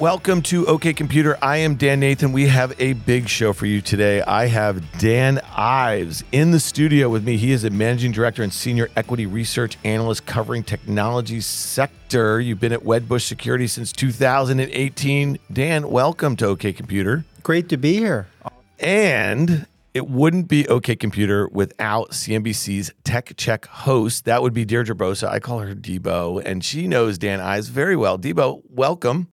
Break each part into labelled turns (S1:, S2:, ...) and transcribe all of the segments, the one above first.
S1: Welcome to OK Computer. I am Dan Nathan. We have a big show for you today. I have Dan Ives in the studio with me. He is a managing director and senior equity research analyst covering technology sector. You've been at Wedbush Security since 2018. Dan, welcome to OK Computer.
S2: Great to be here.
S1: And it wouldn't be OK Computer without CNBC's Tech Check host. That would be Deirdre Bosa. I call her Debo, and she knows Dan Ives very well. Debo, welcome.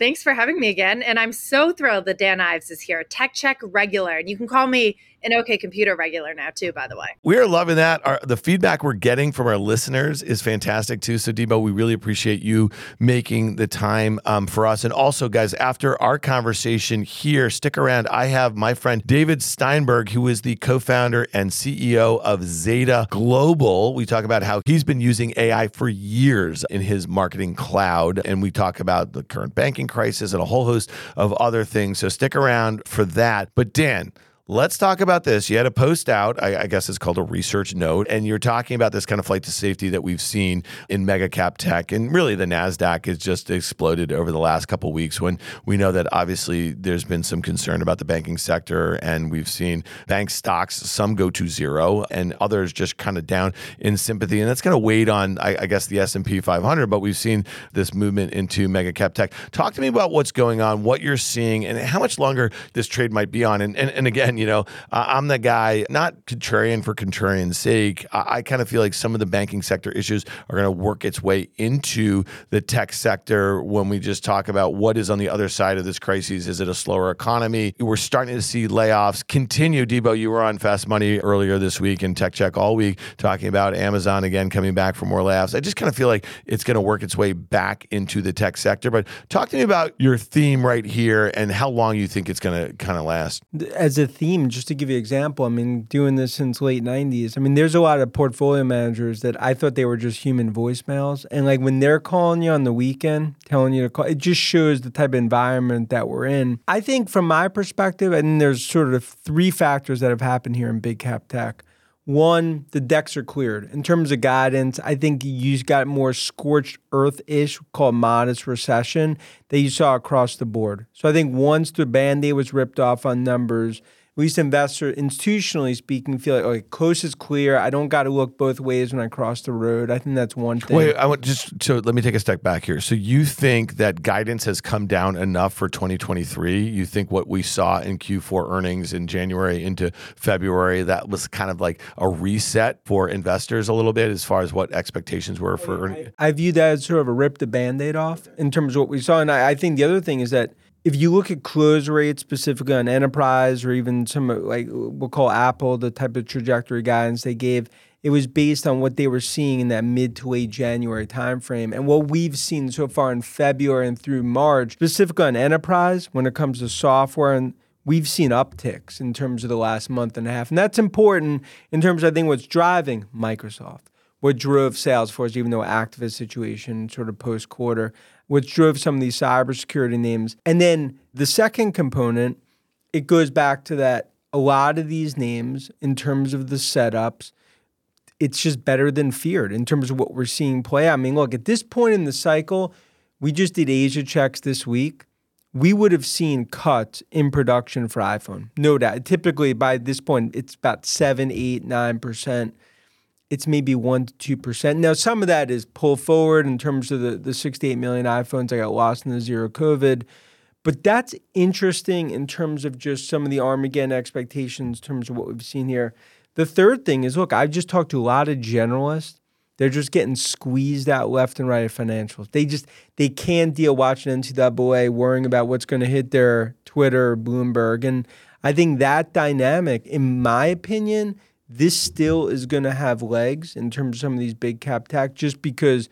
S3: Thanks for having me again. And I'm so thrilled that Dan Ives is here, Tech Check regular. And you can call me an OK Computer regular now, too, by the way.
S1: We are loving that. Our, the feedback we're getting from our listeners is fantastic, too. So, Debo, we really appreciate you making the time um, for us. And also, guys, after our conversation here, stick around. I have my friend David Steinberg, who is the co founder and CEO of Zeta Global. We talk about how he's been using AI for years in his marketing cloud. And we talk about the current banking crisis and a whole host of other things. So, stick around for that. But, Dan, Let's talk about this. You had a post out, I, I, guess it's called a research note, and you're talking about this kind of flight to safety that we've seen in mega cap tech. And really, the NASDAQ has just exploded over the last couple weeks when we know that obviously there's been some concern about the banking sector, and we've seen bank stocks, some go to zero, and others just kind of down in sympathy. And that's going to weigh on, I, I guess, the S&P 500, but we've seen this movement into mega cap tech. Talk to me about what's going on, what you're seeing, and how much longer this trade might be on. And, and, and again, you know, uh, I'm the guy, not contrarian for contrarian's sake. I, I kind of feel like some of the banking sector issues are going to work its way into the tech sector when we just talk about what is on the other side of this crisis. Is it a slower economy? We're starting to see layoffs continue. Debo, you were on Fast Money earlier this week and Tech Check all week talking about Amazon again coming back for more layoffs. I just kind of feel like it's going to work its way back into the tech sector. But talk to me about your theme right here and how long you think it's going to kind of last.
S2: As a theme, just to give you an example, I mean, doing this since late '90s. I mean, there's a lot of portfolio managers that I thought they were just human voicemails, and like when they're calling you on the weekend, telling you to call, it just shows the type of environment that we're in. I think, from my perspective, and there's sort of three factors that have happened here in big cap tech. One, the decks are cleared. In terms of guidance, I think you got more scorched earth ish, called modest recession, that you saw across the board. So I think once the band aid was ripped off on numbers, at least investor institutionally speaking feel like okay coast is clear. I don't got to look both ways when i cross the road. I think that's one thing.
S1: Wait i want just so let me take a step back here. So you think that guidance has come down enough for 2023 you think what we saw in q4 earnings in january into february that was kind of like a reset for investors a little bit as far as what expectations were for
S2: I, I view that as sort of a rip the band-aid off in terms of what we saw. And I, I think the other thing is that if you look at close rates specifically on enterprise or even some uh, like we'll call Apple, the type of trajectory guidance they gave, it was based on what they were seeing in that mid to late January timeframe. And what we've seen so far in February and through March, specifically on enterprise, when it comes to software and we've seen upticks in terms of the last month and a half. And that's important in terms of I think what's driving Microsoft, what drove Salesforce, even though activist situation sort of post quarter which drove some of these cybersecurity names. And then the second component, it goes back to that a lot of these names, in terms of the setups, it's just better than feared in terms of what we're seeing play. I mean, look, at this point in the cycle, we just did Asia checks this week. We would have seen cuts in production for iPhone, no doubt. Typically, by this point, it's about seven, eight, nine percent it's maybe 1% to 2%. Now, some of that is pull forward in terms of the, the 68 million iPhones that got lost in the zero COVID. But that's interesting in terms of just some of the Armageddon expectations in terms of what we've seen here. The third thing is look, I've just talked to a lot of generalists They're just getting squeezed out left and right of financials. They just they can't deal watching NCAA, worrying about what's going to hit their Twitter Bloomberg. And I think that dynamic, in my opinion, this still is going to have legs in terms of some of these big cap tech, just because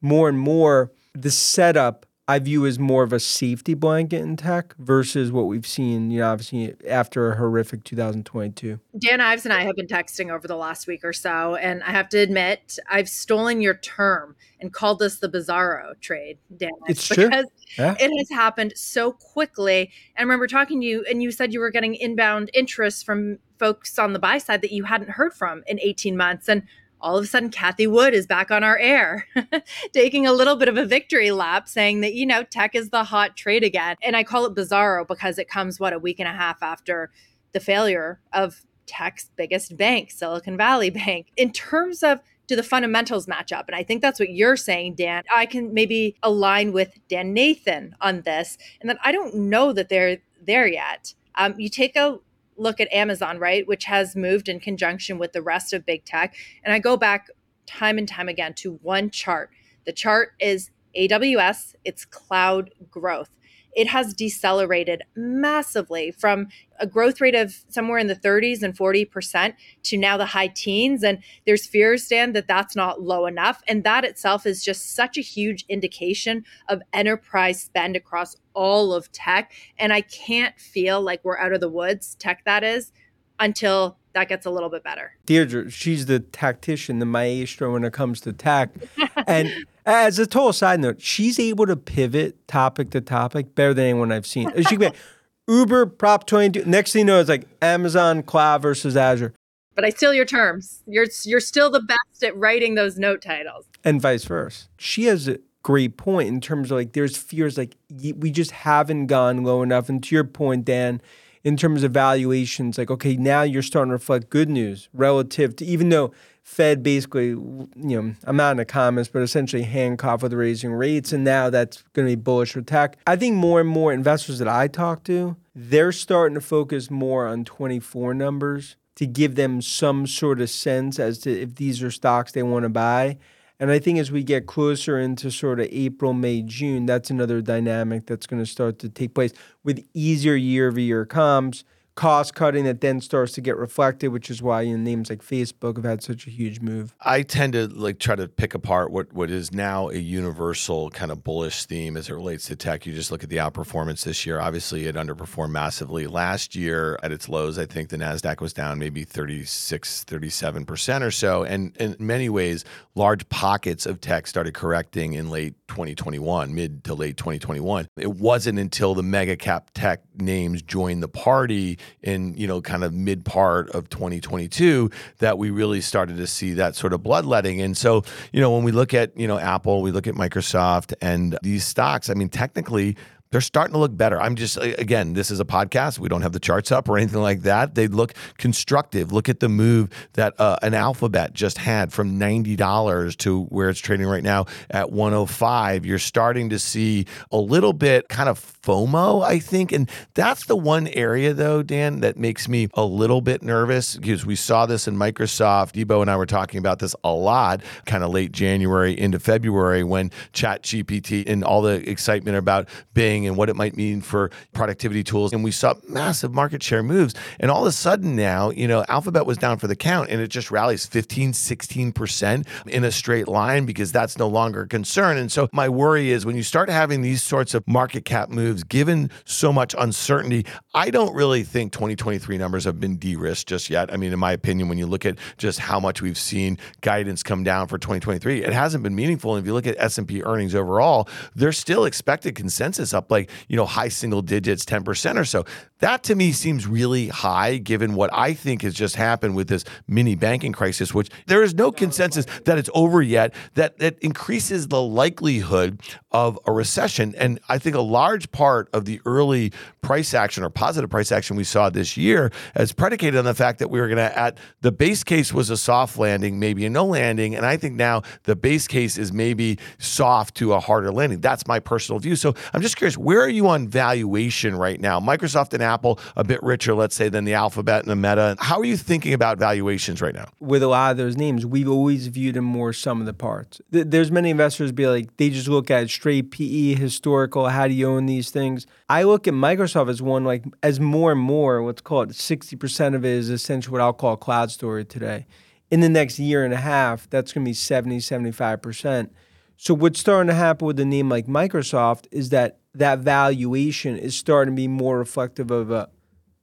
S2: more and more the setup I view as more of a safety blanket in tech versus what we've seen, you know, obviously after a horrific 2022.
S3: Dan Ives and I have been texting over the last week or so, and I have to admit, I've stolen your term and called this the bizarro trade, Dan.
S2: It's true.
S3: Yeah. it has happened so quickly. And I remember talking to you, and you said you were getting inbound interest from folks on the buy side that you hadn't heard from in 18 months. And all of a sudden Cathie Wood is back on our air, taking a little bit of a victory lap, saying that, you know, tech is the hot trade again. And I call it bizarro because it comes, what, a week and a half after the failure of tech's biggest bank, Silicon Valley Bank. In terms of do the fundamentals match up? And I think that's what you're saying, Dan. I can maybe align with Dan Nathan on this, and that I don't know that they're there yet. Um, you take a look at Amazon, right, which has moved in conjunction with the rest of big tech. And I go back time and time again to one chart. The chart is AWS, it's cloud growth it has decelerated massively from a growth rate of somewhere in the 30s and 40% to now the high teens. And there's fears, Dan, that that's not low enough. And that itself is just such a huge indication of enterprise spend across all of tech. And I can't feel like we're out of the woods, tech that is, until that gets a little bit better.
S2: Deirdre, she's the tactician, the maestro when it comes to tact. and as a total side note, she's able to pivot topic to topic better than anyone I've seen. She can be Uber, Prop 22. Next thing you know, it's like Amazon Cloud versus Azure.
S3: But I steal your terms. You're you're still the best at writing those note titles.
S2: And vice versa. She has a great point in terms of like there's fears like we just haven't gone low enough. And to your point, Dan, in terms of valuations, like okay, now you're starting to reflect good news relative to even though Fed basically, you know, I'm not in the comments, but essentially handcuffed with raising rates, and now that's going to be bullish for tech. I think more and more investors that I talk to, they're starting to focus more on 24 numbers to give them some sort of sense as to if these are stocks they want to buy. And I think as we get closer into sort of April, May, June, that's another dynamic that's going to start to take place with easier year over year comps cost cutting that then starts to get reflected, which is why you know, names like Facebook have had such a huge move.
S1: I tend to like try to pick apart what what is now a universal kind of bullish theme as it relates to tech. You just look at the outperformance this year. Obviously, it underperformed massively last year at its lows. I think the Nasdaq was down maybe 36, 37% or so, and in many ways, large pockets of tech started correcting in late 2021, mid to late 2021. It wasn't until the mega cap tech names joined the party in, you know, kind of mid part of 2022 that we really started to see that sort of bloodletting. And so, you know, when we look at, you know, Apple, we look at Microsoft and these stocks, I mean, technically they're starting to look better. I'm just again, this is a podcast. We don't have the charts up or anything like that. They look constructive. Look at the move that uh, an Alphabet just had from ninety dollars to where it's trading right now at 105. You're starting to see a little bit kind of FOMO, I think, and that's the one area though, Dan, that makes me a little bit nervous because we saw this in Microsoft. Ebo and I were talking about this a lot, kind of late January into February when Chat GPT and all the excitement about Bing and what it might mean for productivity tools. And we saw massive market share moves. And all of a sudden now, you know, Alphabet was down for the count and it just rallies 15, 16% in a straight line because that's no longer a concern. And so my worry is when you start having these sorts of market cap moves, given so much uncertainty, I don't really think 2023 numbers have been de-risked just yet. I mean, in my opinion, when you look at just how much we've seen guidance come down for 2023, it hasn't been meaningful. And if you look at S&P earnings overall, they're still expected consensus up like, you know, high single digits, 10% or so. That to me seems really high given what I think has just happened with this mini banking crisis, which there is no consensus that it's over yet, that, that increases the likelihood of a recession. And I think a large part of the early price action or positive price action we saw this year as predicated on the fact that we were going to, at the base case was a soft landing, maybe a no landing. And I think now the base case is maybe soft to a harder landing. That's my personal view. So I'm just curious where are you on valuation right now? Microsoft and Apple a bit richer, let's say, than the Alphabet and the Meta. How are you thinking about valuations right now?
S2: With a lot of those names, we've always viewed them more sum of the parts. There's many investors be like they just look at straight PE, historical. How do you own these things? I look at Microsoft as one like as more and more. what's called sixty percent of it is essentially what I'll call cloud story today. In the next year and a half, that's going to be 70, 75 percent. So what's starting to happen with a name like Microsoft is that that valuation is starting to be more reflective of a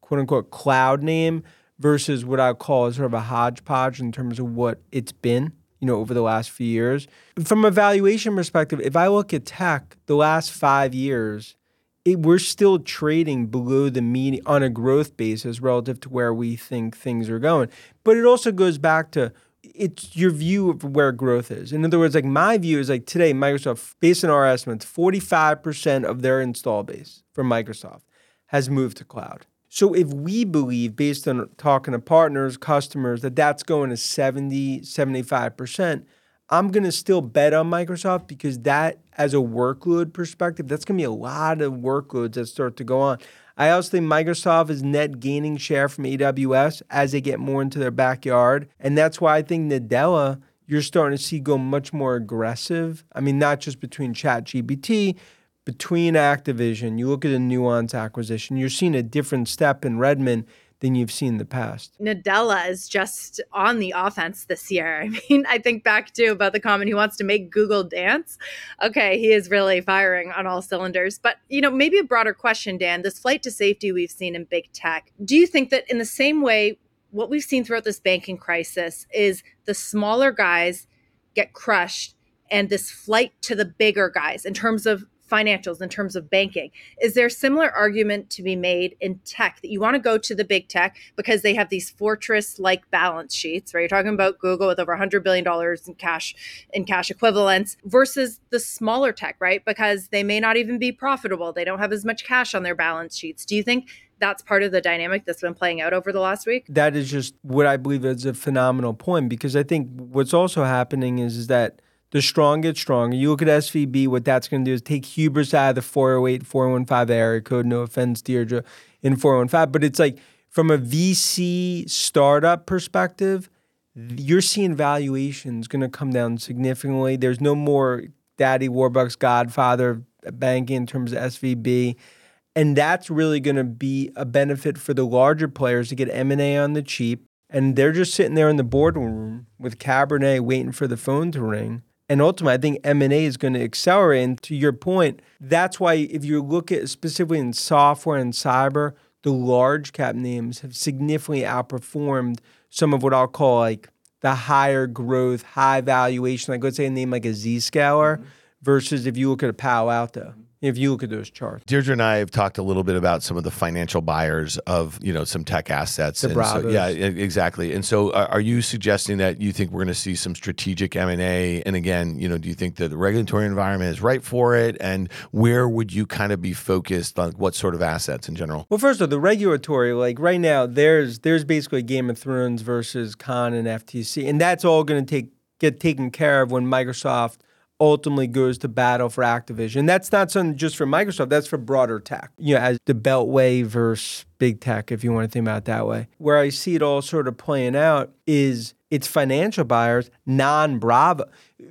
S2: quote unquote cloud name versus what I call sort of a hodgepodge in terms of what it's been, you know, over the last few years. From a valuation perspective, if I look at tech, the last five years, it, we're still trading below the median on a growth basis relative to where we think things are going. But it also goes back to it's your view of where growth is. In other words, like my view is like today, Microsoft, based on our estimates, 45% of their install base from Microsoft has moved to cloud. So if we believe, based on talking to partners, customers, that that's going to 70, 75%, I'm going to still bet on Microsoft because that, as a workload perspective, that's going to be a lot of workloads that start to go on. I also think Microsoft is net gaining share from AWS as they get more into their backyard. And that's why I think Nadella, you're starting to see go much more aggressive. I mean, not just between ChatGPT, between Activision. You look at the Nuance acquisition, you're seeing a different step in Redmond than you've seen in the past.
S3: Nadella is just on the offense this year. I mean, I think back to about the comment he wants to make Google dance. Okay, he is really firing on all cylinders. But, you know, maybe a broader question, Dan, this flight to safety we've seen in big tech. Do you think that in the same way, what we've seen throughout this banking crisis is the smaller guys get crushed and this flight to the bigger guys in terms of financials in terms of banking. Is there a similar argument to be made in tech that you want to go to the big tech because they have these fortress like balance sheets, right? You're talking about Google with over $100 billion in cash in cash equivalents versus the smaller tech, right? Because they may not even be profitable. They don't have as much cash on their balance sheets. Do you think that's part of the dynamic that's been playing out over the last week?
S2: That is just what I believe is a phenomenal point because I think what's also happening is, is that the strong get stronger. You look at SVB, what that's going to do is take hubris out of the 408, 415 area code. No offense, Deirdre, in 415. But it's like from a VC startup perspective, you're seeing valuations going to come down significantly. There's no more Daddy Warbucks Godfather banking in terms of SVB. And that's really going to be a benefit for the larger players to get M&A on the cheap. And they're just sitting there in the boardroom with Cabernet waiting for the phone to ring and ultimately, I think M&A is going to accelerate. And to your point, that's why if you look at specifically in software and cyber, the large cap names have significantly outperformed some of what I'll call like the higher growth, high valuation, like let's say a name like a Zscaler, mm-hmm. versus if you look at a Palo Alto if you look at those charts.
S1: Deirdre and I have talked a little bit about some of the financial buyers of you know some tech assets.
S2: The and
S1: so, yeah, exactly. And so, uh, are you suggesting that you think we're going to see some strategic M and A? And again, you know, do you think that the regulatory environment is right for it? And where would you kind of be focused on what sort of assets in general?
S2: Well, first of all, the regulatory, like right now, there's there's basically Game of Thrones versus Khan and FTC, and that's all going to take get taken care of when Microsoft ultimately goes to battle for Activision. That's not something just for Microsoft, that's for broader tech. You know, as the beltway versus big tech, if you want to think about it that way. Where I see it all sort of playing out is it's financial buyers, non-Bravo.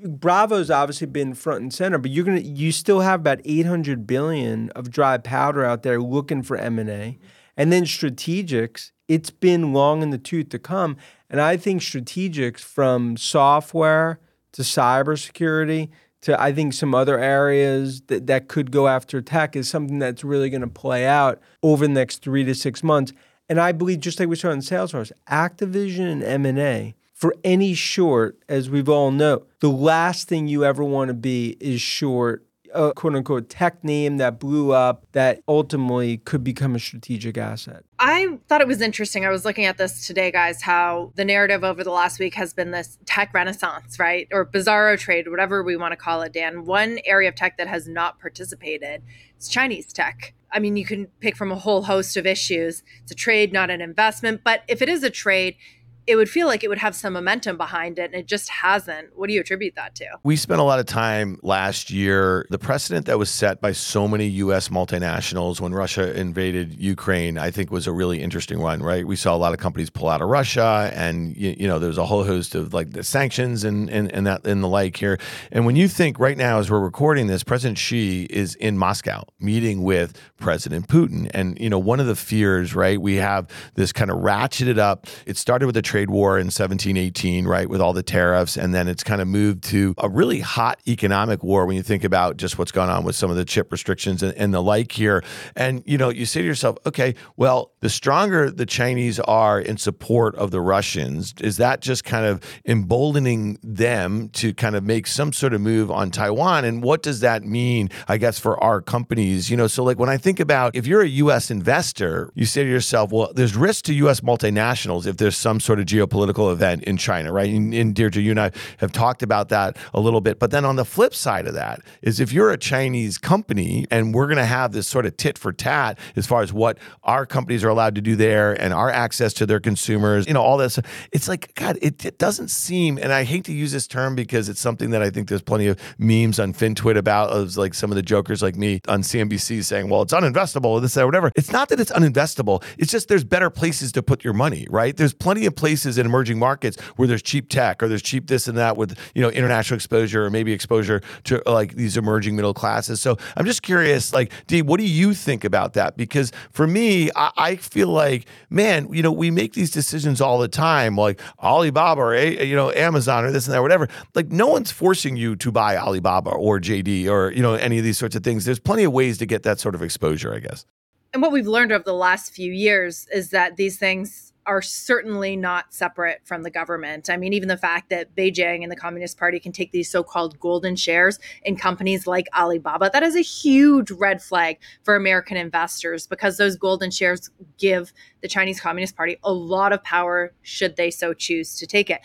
S2: Bravo's obviously been front and center, but you're gonna you still have about 800 billion of dry powder out there looking for M&A. And then strategics, it's been long in the tooth to come. And I think strategics from software – to cybersecurity to I think some other areas that, that could go after tech is something that's really going to play out over the next three to six months. And I believe, just like we saw in Salesforce, Activision and M&A for any short, as we've all know, the last thing you ever want to be is short a quote unquote tech name that blew up that ultimately could become a strategic asset?
S3: I thought it was interesting. I was looking at this today, guys, how the narrative over the last week has been this tech renaissance, right? Or bizarro trade, whatever we want to call it, Dan. One area of tech that has not participated is Chinese tech. I mean, you can pick from a whole host of issues. It's a trade, not an investment. But if it is a trade, it would feel like it would have some momentum behind it and it just hasn't. What do you attribute that to?
S1: We spent a lot of time last year. The precedent that was set by so many US multinationals when Russia invaded Ukraine, I think was a really interesting one, right? We saw a lot of companies pull out of Russia and you, you know, there's a whole host of like the sanctions and, and and that and the like here. And when you think right now as we're recording this, President Xi is in Moscow meeting with President Putin. And you know, one of the fears, right? We have this kind of ratcheted up. It started with the trade war in 1718, right, with all the tariffs, and then it's kind of moved to a really hot economic war when you think about just what's going on with some of the chip restrictions and, and the like here. And you know, you say to yourself, okay, well, the stronger the Chinese are in support of the Russians, is that just kind of emboldening them to kind of make some sort of move on Taiwan? And what does that mean, I guess, for our companies? You know, so like when I think about if you're a U.S. investor, you say to yourself, well, there's risk to U.S. multinationals if there's some sort of geopolitical event in China, right? And, and Deirdre, you and I have talked about that a little bit. But then on the flip side of that is if you're a Chinese company and we're going to have this sort of tit for tat as far as what our companies are allowed to do there and our access to their consumers, you know, all this, it's like, God, it, it doesn't seem, and I hate to use this term because it's something that I think there's plenty of memes on FinTwit about, of like some of the jokers like me on CNBC saying, well, it's uninvestable, this, that, whatever. It's not that it's uninvestable. It's just there's better places to put your money, right? There's plenty of places in emerging markets where there's cheap tech or there's cheap this and that with, you know, international exposure or maybe exposure to like these emerging middle classes. So I'm just curious, like, Dee, what do you think about that? Because for me, I, I feel like, man, you know, we make these decisions all the time, like Alibaba or, you know, Amazon or this and that, whatever. Like, no one's forcing you to buy Alibaba or JD or, you know, any of these sorts of things. There's plenty of ways to get that sort of exposure, I guess.
S3: And what we've learned over the last few years is that these things are certainly not separate from the government. I mean, even the fact that Beijing and the Communist Party can take these so called golden shares in companies like Alibaba, that is a huge red flag for American investors because those golden shares give the Chinese Communist Party a lot of power should they so choose to take it.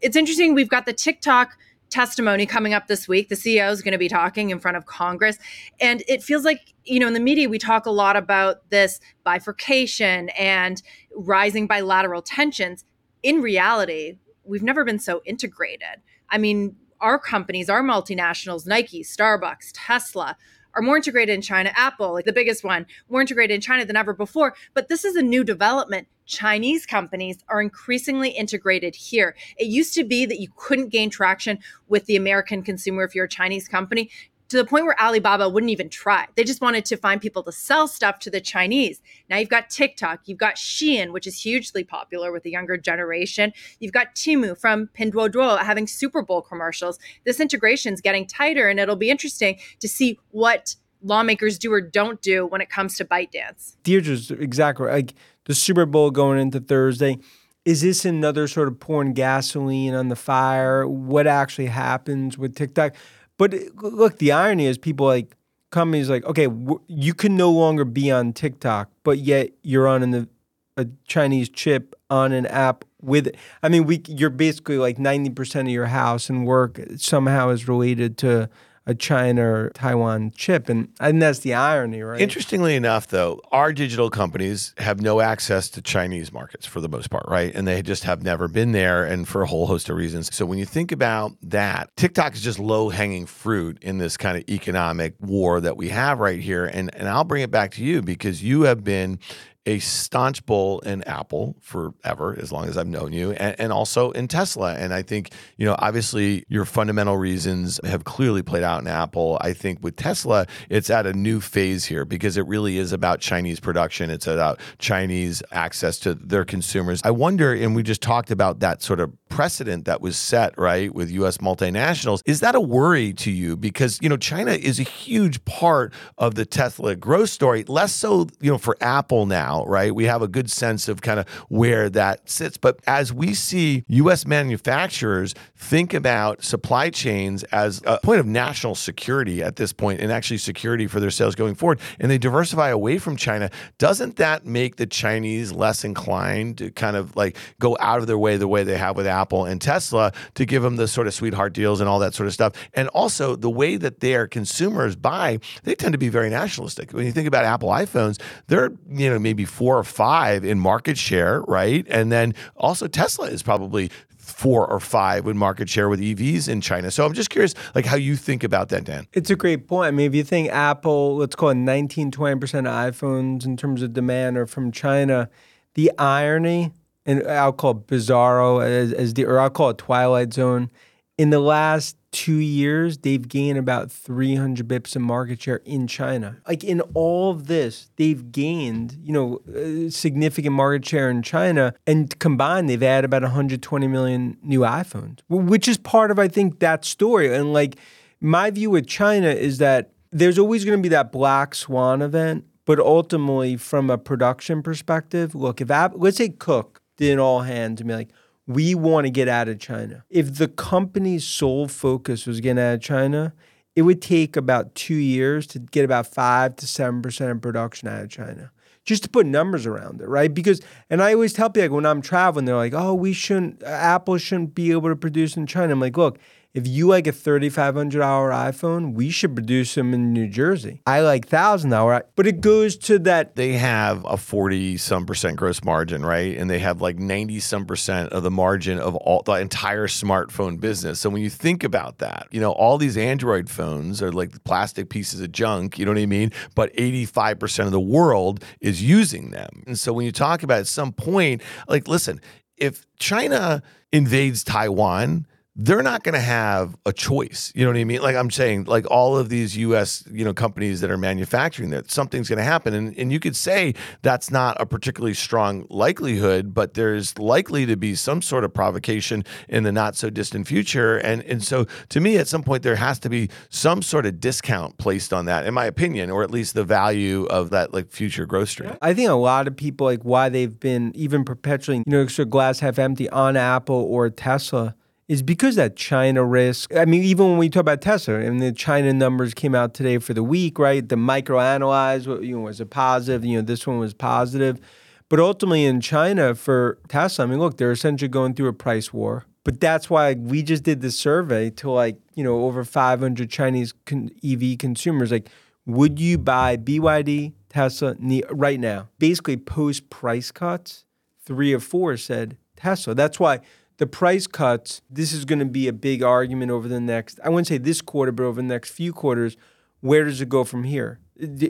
S3: It's interesting, we've got the TikTok testimony coming up this week. The CEO is going to be talking in front of Congress. And it feels like, you know, in the media, we talk a lot about this bifurcation and rising bilateral tensions. In reality, we've never been so integrated. I mean, our companies, our multinationals, Nike, Starbucks, Tesla, are more integrated in China. Apple, like the biggest one, more integrated in China than ever before. But this is a new development. Chinese companies are increasingly integrated here. It used to be that you couldn't gain traction with the American consumer if you're a Chinese company to the point where Alibaba wouldn't even try. They just wanted to find people to sell stuff to the Chinese. Now you've got TikTok, you've got Shein, which is hugely popular with the younger generation. You've got Temu from Pinduoduo having Super Bowl commercials. This integration is getting tighter, and it'll be interesting to see what lawmakers do or don't do when it comes to ByteDance.
S2: Deirdre's exactly right. Like the Super Bowl going into Thursday. Is this another sort of pouring gasoline on the fire? What actually happens with TikTok? But look, the irony is people like companies like, okay, you can no longer be on TikTok, but yet you're on a Chinese chip on an app with it. I mean, we you're basically like 90% of your house and work somehow is related to a China or Taiwan chip. And think that's the irony, right?
S1: Interestingly enough, though, our digital companies have no access to Chinese markets for the most part, right? And they just have never been there and for a whole host of reasons. So when you think about that, TikTok is just low hanging fruit in this kind of economic war that we have right here. And, and I'll bring it back to you because you have been a staunch bull in Apple forever, as long as I've known you, and, and, also in Tesla. And I think, you know, obviously your fundamental reasons have clearly played out in Apple. I think with Tesla, it's at a new phase here because it really is about Chinese production, it's about Chinese access to their consumers. I wonder, and we just talked about that sort of precedent that was set, right, with US multinationals. Is that a worry to you? Because, you know, China is a huge part of the Tesla growth story, less so, you know, for Apple now right? We have a good sense of kind of where that sits. But as we see US manufacturers think about supply chains as a point of national security at this point and actually security for their sales going forward, and they diversify away from China, doesn't that make the Chinese less inclined to kind of like go out of their way the way they have with Apple? Apple and Tesla to give them the sort of sweetheart deals and all that sort of stuff. And also the way that their consumers buy, they tend to be very nationalistic. When you think about Apple iPhones, they're, you know, maybe four or five in market share, right? And then also Tesla is probably four or five with market share with EVs in China. So I'm just curious, like how you think about that, Dan.
S2: It's a great point. I mean, if you think Apple, let's call it 19, 20% of iPhones in terms of demand are from China, the irony, and I'll call it bizarro as, as the, or I'll call it Twilight Zone. In the last two years, they've gained about 300 bips in market share in China. Like in all of this, they've gained, you know, uh, significant market share in China. And combined, they've added about 120 million new iPhones, which is part of, I think, that story. And like my view with China is that there's always going to be that black swan event. But ultimately, from a production perspective, look, if Apple, let's say Cook did all hands and be like, we want to get out of China. If the company's sole focus was getting out of China, it would take about two years to get about five to seven percent of production out of China. Just to put numbers around it, right? Because, and I always tell people like when I'm traveling, they're like, "Oh, we shouldn't, Apple shouldn't be able to produce in China." I'm like, "Look, if you like a $3,500 iPhone, we should produce them in New Jersey. I like $1,000, but it goes to that.
S1: They have a 40 some percent gross margin, right? And they have like 90 some percent of the margin of all the entire smartphone business. So when you think about that, you know, all these Android phones are like plastic pieces of junk, you know what I mean? But 85% of the world is using them. And so when you talk about at some point, like, listen, if China invades Taiwan, they're not going to have a choice. You know what I mean? Like I'm saying, like all of these U.S. you know companies that are manufacturing that something's going to happen, and and you could say that's not a particularly strong likelihood, but there's likely to be some sort of provocation in the not so distant future, and and so to me, at some point there has to be some sort of discount placed on that, in my opinion, or at least the value of that like future growth stream.
S2: I think a lot of people like why they've been even perpetuating, you know, of glass half empty on Apple or Tesla is because that China risk. I mean, even when we talk about Tesla, and the China numbers came out today for the week, right? The microanalyze, you know, was a positive. You know, this one was positive, but ultimately in China for Tesla, I mean, look, they're essentially going through a price war. But that's why we just did this survey to like you know over 500 Chinese con- EV consumers. Like, would you buy BYD, Tesla right now? Basically, post price cuts, three or four said Tesla. That's why the price cuts, this is going to be a big argument over the next, I wouldn't say this quarter, but over the next few quarters. Where does it go from here?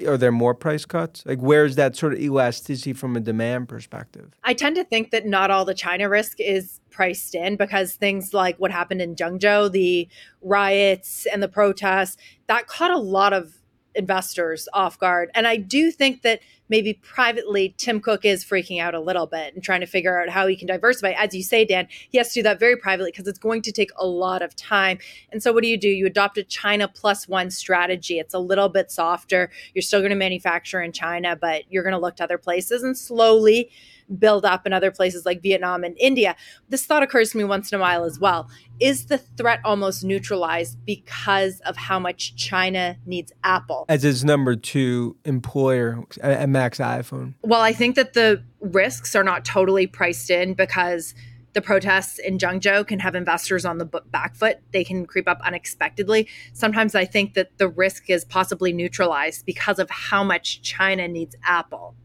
S2: Are there more price cuts? Like, where is that sort of elasticity from a demand perspective?
S3: I tend to think that not all the China risk is priced in because things like what happened in Zhengzhou, the riots and the protests, that caught a lot of investors off guard. And I do think that maybe privately Tim Cook is freaking out a little bit and trying to figure out how he can diversify. As you say, Dan, he has to do that very privately because it's going to take a lot of time. And so what do you do? You adopt a China plus one strategy. It's a little bit softer. You're still going to manufacture in China, but you're going to look to other places and slowly build up in other places like Vietnam and India. This thought occurs to me once in a while as well. Is the threat almost neutralized because of how much China needs Apple?
S2: As its number two employer at Max iPhone.
S3: Well, I think that the risks are not totally priced in because the protests in Zhengzhou can have investors on the back foot. They can creep up unexpectedly. Sometimes I think that the risk is possibly neutralized because of how much China needs Apple.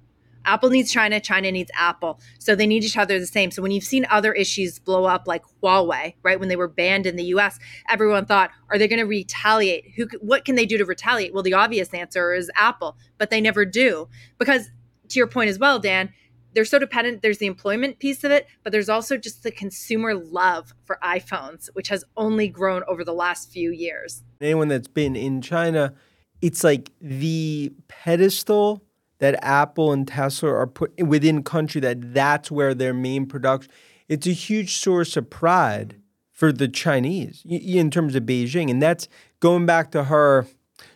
S3: Apple needs China, China needs Apple. So they need each other the same. So when you've seen other issues blow up like Huawei, right, when they were banned in the US, everyone thought, are they going to retaliate? Who what can they do to retaliate? Well, the obvious answer is Apple, but they never do. Because to your point as well, Dan, they're so dependent. There's the employment piece of it, but there's also just the consumer love for iPhones, which has only grown over the last few years.
S2: Anyone that's been in China, it's like the pedestal that Apple and Tesla are put within country that that's where their main production. It's a huge source of pride for the Chinese in terms of Beijing, and that's going back to her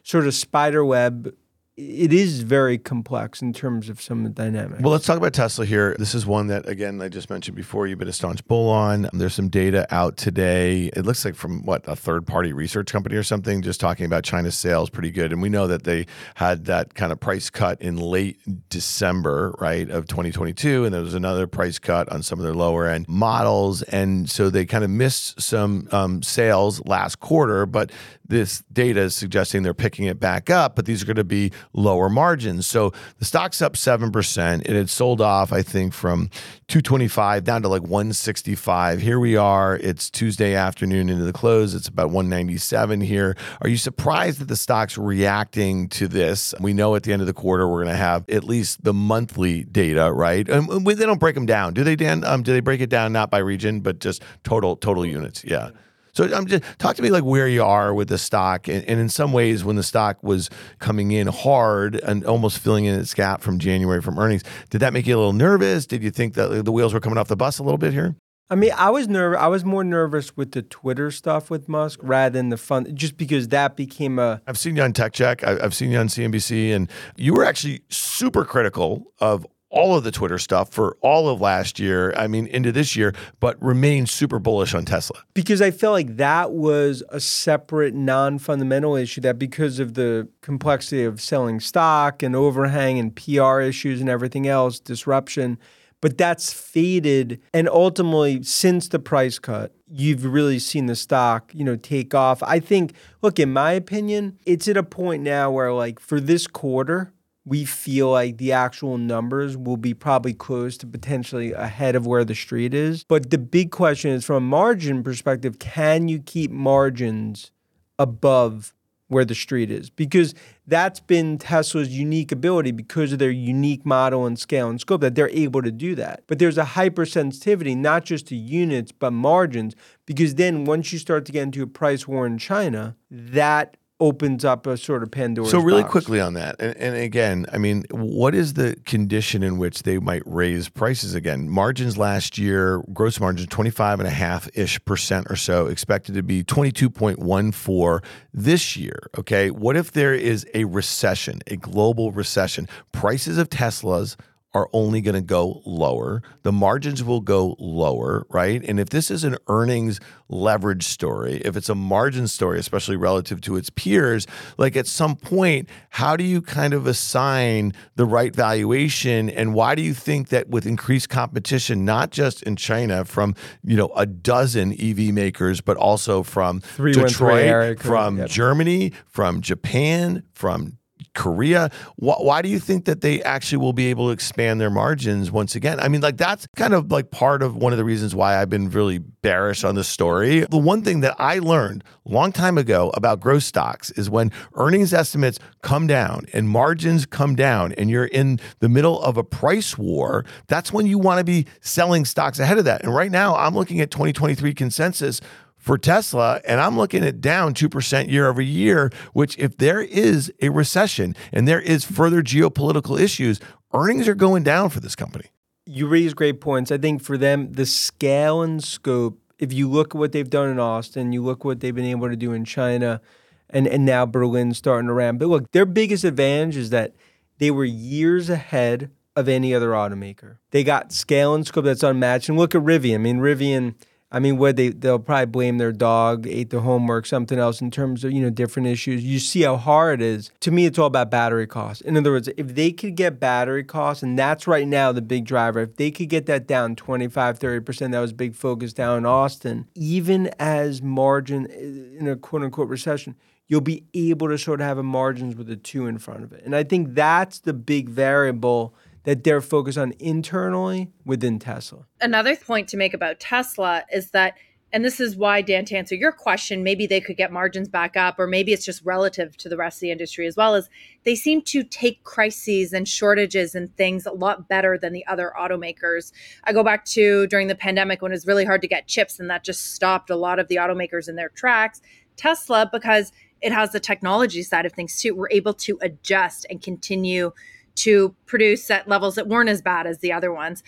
S2: sort of spider web it is very complex in terms of some of the dynamics.
S1: Well, let's talk about Tesla here. This is one that, again, I just mentioned before you've been a staunch bull on. There's some data out today. It looks like from what, a third party research company or something, just talking about China's sales pretty good. And we know that they had that kind of price cut in late December, right, of 2022. And there was another price cut on some of their lower end models. And so they kind of missed some um, sales last quarter, but this data is suggesting they're picking it back up, but these are going to be lower margins. So the stock's up 7%. It had sold off, I think, from 225 down to like 165. Here we are. It's Tuesday afternoon into the close. It's about 197 here. Are you surprised that the stock's reacting to this? We know at the end of the quarter, we're going to have at least the monthly data, right? And they don't break them down. Do they, Dan? Um, do they break it down not by region, but just total total units? Yeah. So I'm just talk to me like where you are with the stock, and, and, in some ways, when the stock was coming in hard and almost filling in its gap from January from earnings, did that make you a little nervous? Did you think that the wheels were coming off the bus a little bit here?
S2: I mean, I was nervous. I was more nervous with the Twitter stuff with Musk rather than the fund, just because that became a.
S1: I've seen you on Tech Check. I've seen you on CNBC, and you were actually super critical of all of the Twitter stuff for all of last year, I mean, into this year, but remain super bullish on Tesla.
S2: Because I felt like that was a separate, non fundamental issue that because of the complexity of selling stock and overhang and PR issues and everything else, disruption. But that's faded. And ultimately, since the price cut, you've really seen the stock, you know, take off. I think, look, in my opinion, it's at a point now where, like, for this quarter, we feel like the actual numbers will be probably close to potentially ahead of where the street is. But the big question is from a margin perspective, can you keep margins above where the street is? Because that's been Tesla's unique ability because of their unique model and scale and scope that they're able to do that. But there's a hypersensitivity, not just to units, but margins, because then once you start to get into a price war in China, that opens up a sort of Pandora's
S1: So really
S2: box.
S1: quickly on that, and, and, again, I mean, what is the condition in which they might raise prices again? Margins last year, gross margins, 25 and a half ish percent or so, expected to be 22.14 this year. Okay. What if there is a recession, a global recession? Prices of Teslas are only going to go lower. The margins will go lower, right? And if this is an earnings leverage story, if it's a margin story, especially relative to its peers, like at some point, how do you kind of assign the right valuation? And why do you think that with increased competition, not just in China from, you know, a dozen EV makers, but also from Detroit, from
S2: yep.
S1: Germany, from Japan, from Korea. Why, why, do you think that they actually will be able to expand their margins once again? I mean, like that's kind of like part of one of the reasons why I've been really bearish on this story. The one thing that I learned a long time ago about growth stocks is when earnings estimates come down and margins come down and you're in the middle of a price war, that's when you want to be selling stocks ahead of that. And right now, I'm looking at 2023 consensus for Tesla, and I'm looking at down 2% year over year, which, if there is a recession and there is further geopolitical issues, earnings are going down for this company.
S2: You raise great points. I think for them, the scale and scope, if you look at what they've done in Austin, you look what they've been able to do in China, and, and now Berlin's starting to ramp. But look, their biggest advantage is that they were years ahead of any other automaker. They got scale and scope that's unmatched. And look at Rivian. I mean, Rivian I mean, what they they'll probably blame their dog ate their homework, something else in terms of you know different issues. You see how hard it is. To me, it's all about battery costs. In other words, if they could get battery costs, and that's right now the big driver, if they could get that down 25, 30 percent, that was big focus down in Austin. Even as margin in a quote unquote recession, you'll be able to sort of have a margins with a two in front of it. And I think that's the big variable that they're focused on internally within Tesla.
S3: Another point to make about Tesla is that and this is why Dan to answer your question, maybe they could get margins back up or maybe it's just relative to the rest of the industry as well as they seem to take crises and shortages and things a lot better than the other automakers. I go back to during the pandemic when it was really hard to get chips and that just stopped a lot of the automakers in their tracks. Tesla because it has the technology side of things too, we're able to adjust and continue to produce at levels that weren't as bad as the other ones.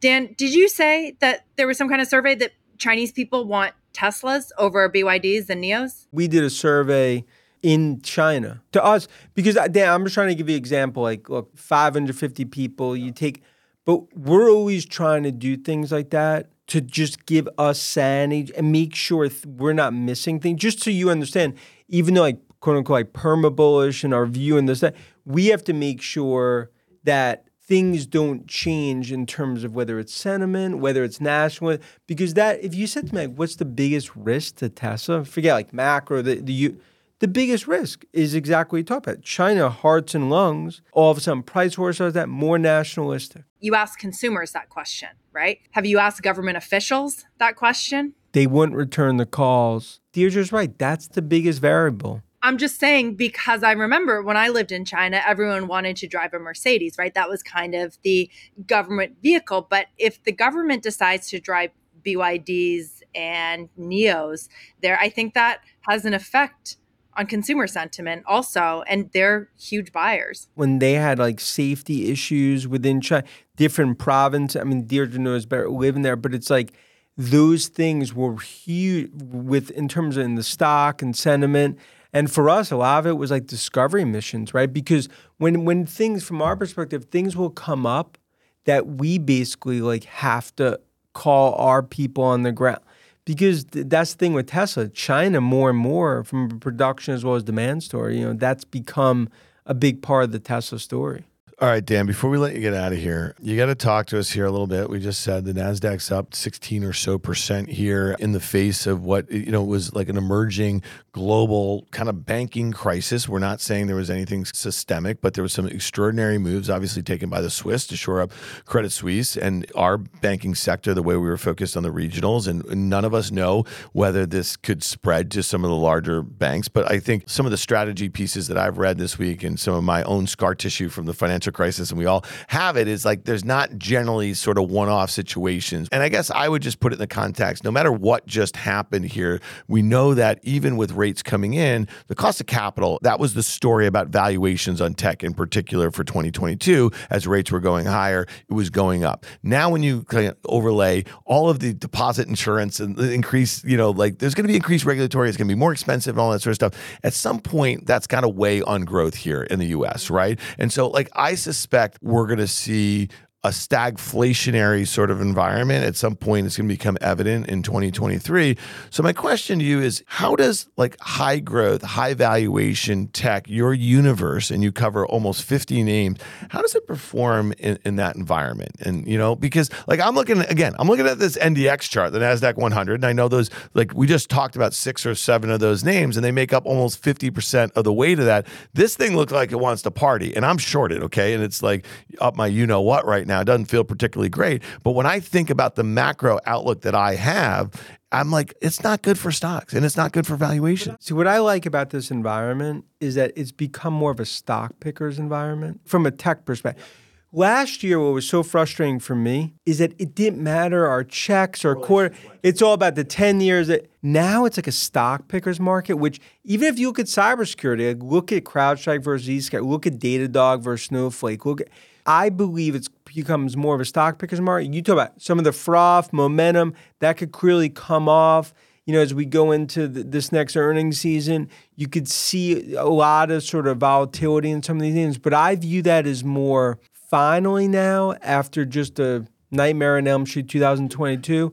S3: Dan, did you say that there was some kind of survey that Chinese people want Teslas over BYDs and NIOs?
S2: We did a survey in China to us because uh, Dan, I'm just trying to give you an example. Like, look, 550 people, you take, but we're always trying to do things like that to just give us sanity and make sure th- we're not missing things. Just so you understand, even though like quote unquote like perma bullish and our view and this that, we have to make sure that things don't change in terms of whether it's sentiment, whether it's national, because that if you said to me, like, what's the biggest risk to Tesla? Forget like macro, the the you the biggest risk is exactly what you talk about. China, hearts and lungs, all of a sudden price wars are that more nationalistic.
S3: You ask consumers that question, right? Have you asked government officials that question?
S2: They wouldn't return the calls. Deirdre's right. That's the biggest variable.
S3: I'm just saying because I remember when I lived in China, everyone wanted to drive a Mercedes, right? That was kind of the government vehicle. But if the government decides to drive BYDs and NIOs there, I think that has an effect on consumer sentiment also. And they're huge buyers.
S2: when they had like safety issues within China, different province. I mean, Deirdre knows better living there, but it's like those things were huge with in terms of in the stock and sentiment. And for us, a lot of it was like discovery missions, right? Because when when things from our perspective, things will come up that we basically like have to call our people on the ground. Because th- that's the thing with Tesla, China more and more from production as well as demand story, you know, that's become a big part of the Tesla story.
S1: All right, Dan, before we let you get out of here, you got to talk to us here a little bit. We just said the NASDAQ's up 16 or so percent here in the face of what, you know, was like an emerging global kind of banking crisis. We're not saying there was anything systemic, but there was some extraordinary moves, obviously taken by the Swiss to shore up Credit Suisse and our banking sector the way we were focused on the regionals. And none of us know whether this could spread to some of the larger banks. But I think some of the strategy pieces that I've read this week and some of my own scar tissue from the financial crisis, and we all have it, is like there's not generally sort of one off situations. And I guess I would just put it in the context no matter what just happened here, we know that even with rates coming in, the cost of capital, that was the story about valuations on tech in particular for 2022. As rates were going higher, it was going up. Now, when you overlay all of the deposit insurance and the increase, you know, like there's going to be increased regulatory, it's going to be more expensive and all that sort of stuff. At some point, that's got to weigh on growth here in the US, right? And so, like, I suspect we're going to see a stagflationary sort of environment at some point it's going to become evident in 2023 so my question to you is how does like high growth high valuation tech your universe and you cover almost 50 names how does it perform in, in that environment? And you know because like i'm looking again i'm looking at this ndx chart the nasdaq 100 and i know those like we just talked about six or seven of those names and they make up almost 50% of the weight of that. This thing looks like it wants to party and i'm shorted okay? And it's like up my you know what right now it doesn't feel particularly great but when i think about the macro outlook that i have i'm like it's not good for stocks and it's not good for valuation
S2: See, what I like about this environment is that it's become more of a stock pickers environment from a tech perspective. Last year, what was so frustrating for me is that it didn't matter our checks or quarter. It's all about the 10 years. That now it's like a stock pickers market, which even if you look at cybersecurity, like look at CrowdStrike versus Zscaler, look at Datadog versus Snowflake, look at, I believe it becomes more of a stock pickers market. You talk about some of the froth, momentum that could clearly come off you know, as we go into th- this next earnings season, you could see a lot of sort of volatility in some of these things. But I view that as more finally now, after just a nightmare in Elm Street 2022,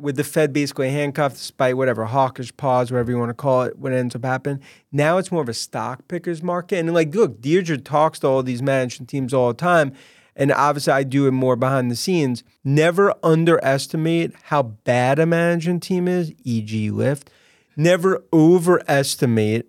S2: with the Fed basically handcuffed despite whatever hawkish pause, whatever you want to call it, what ends up happening. Now it's more of a stock pickers market. And like, look, Deirdre talks to all these management teams all the time. And obviously, I do it more behind the scenes. Never underestimate how bad a management team is, e.g., Lyft. Never overestimate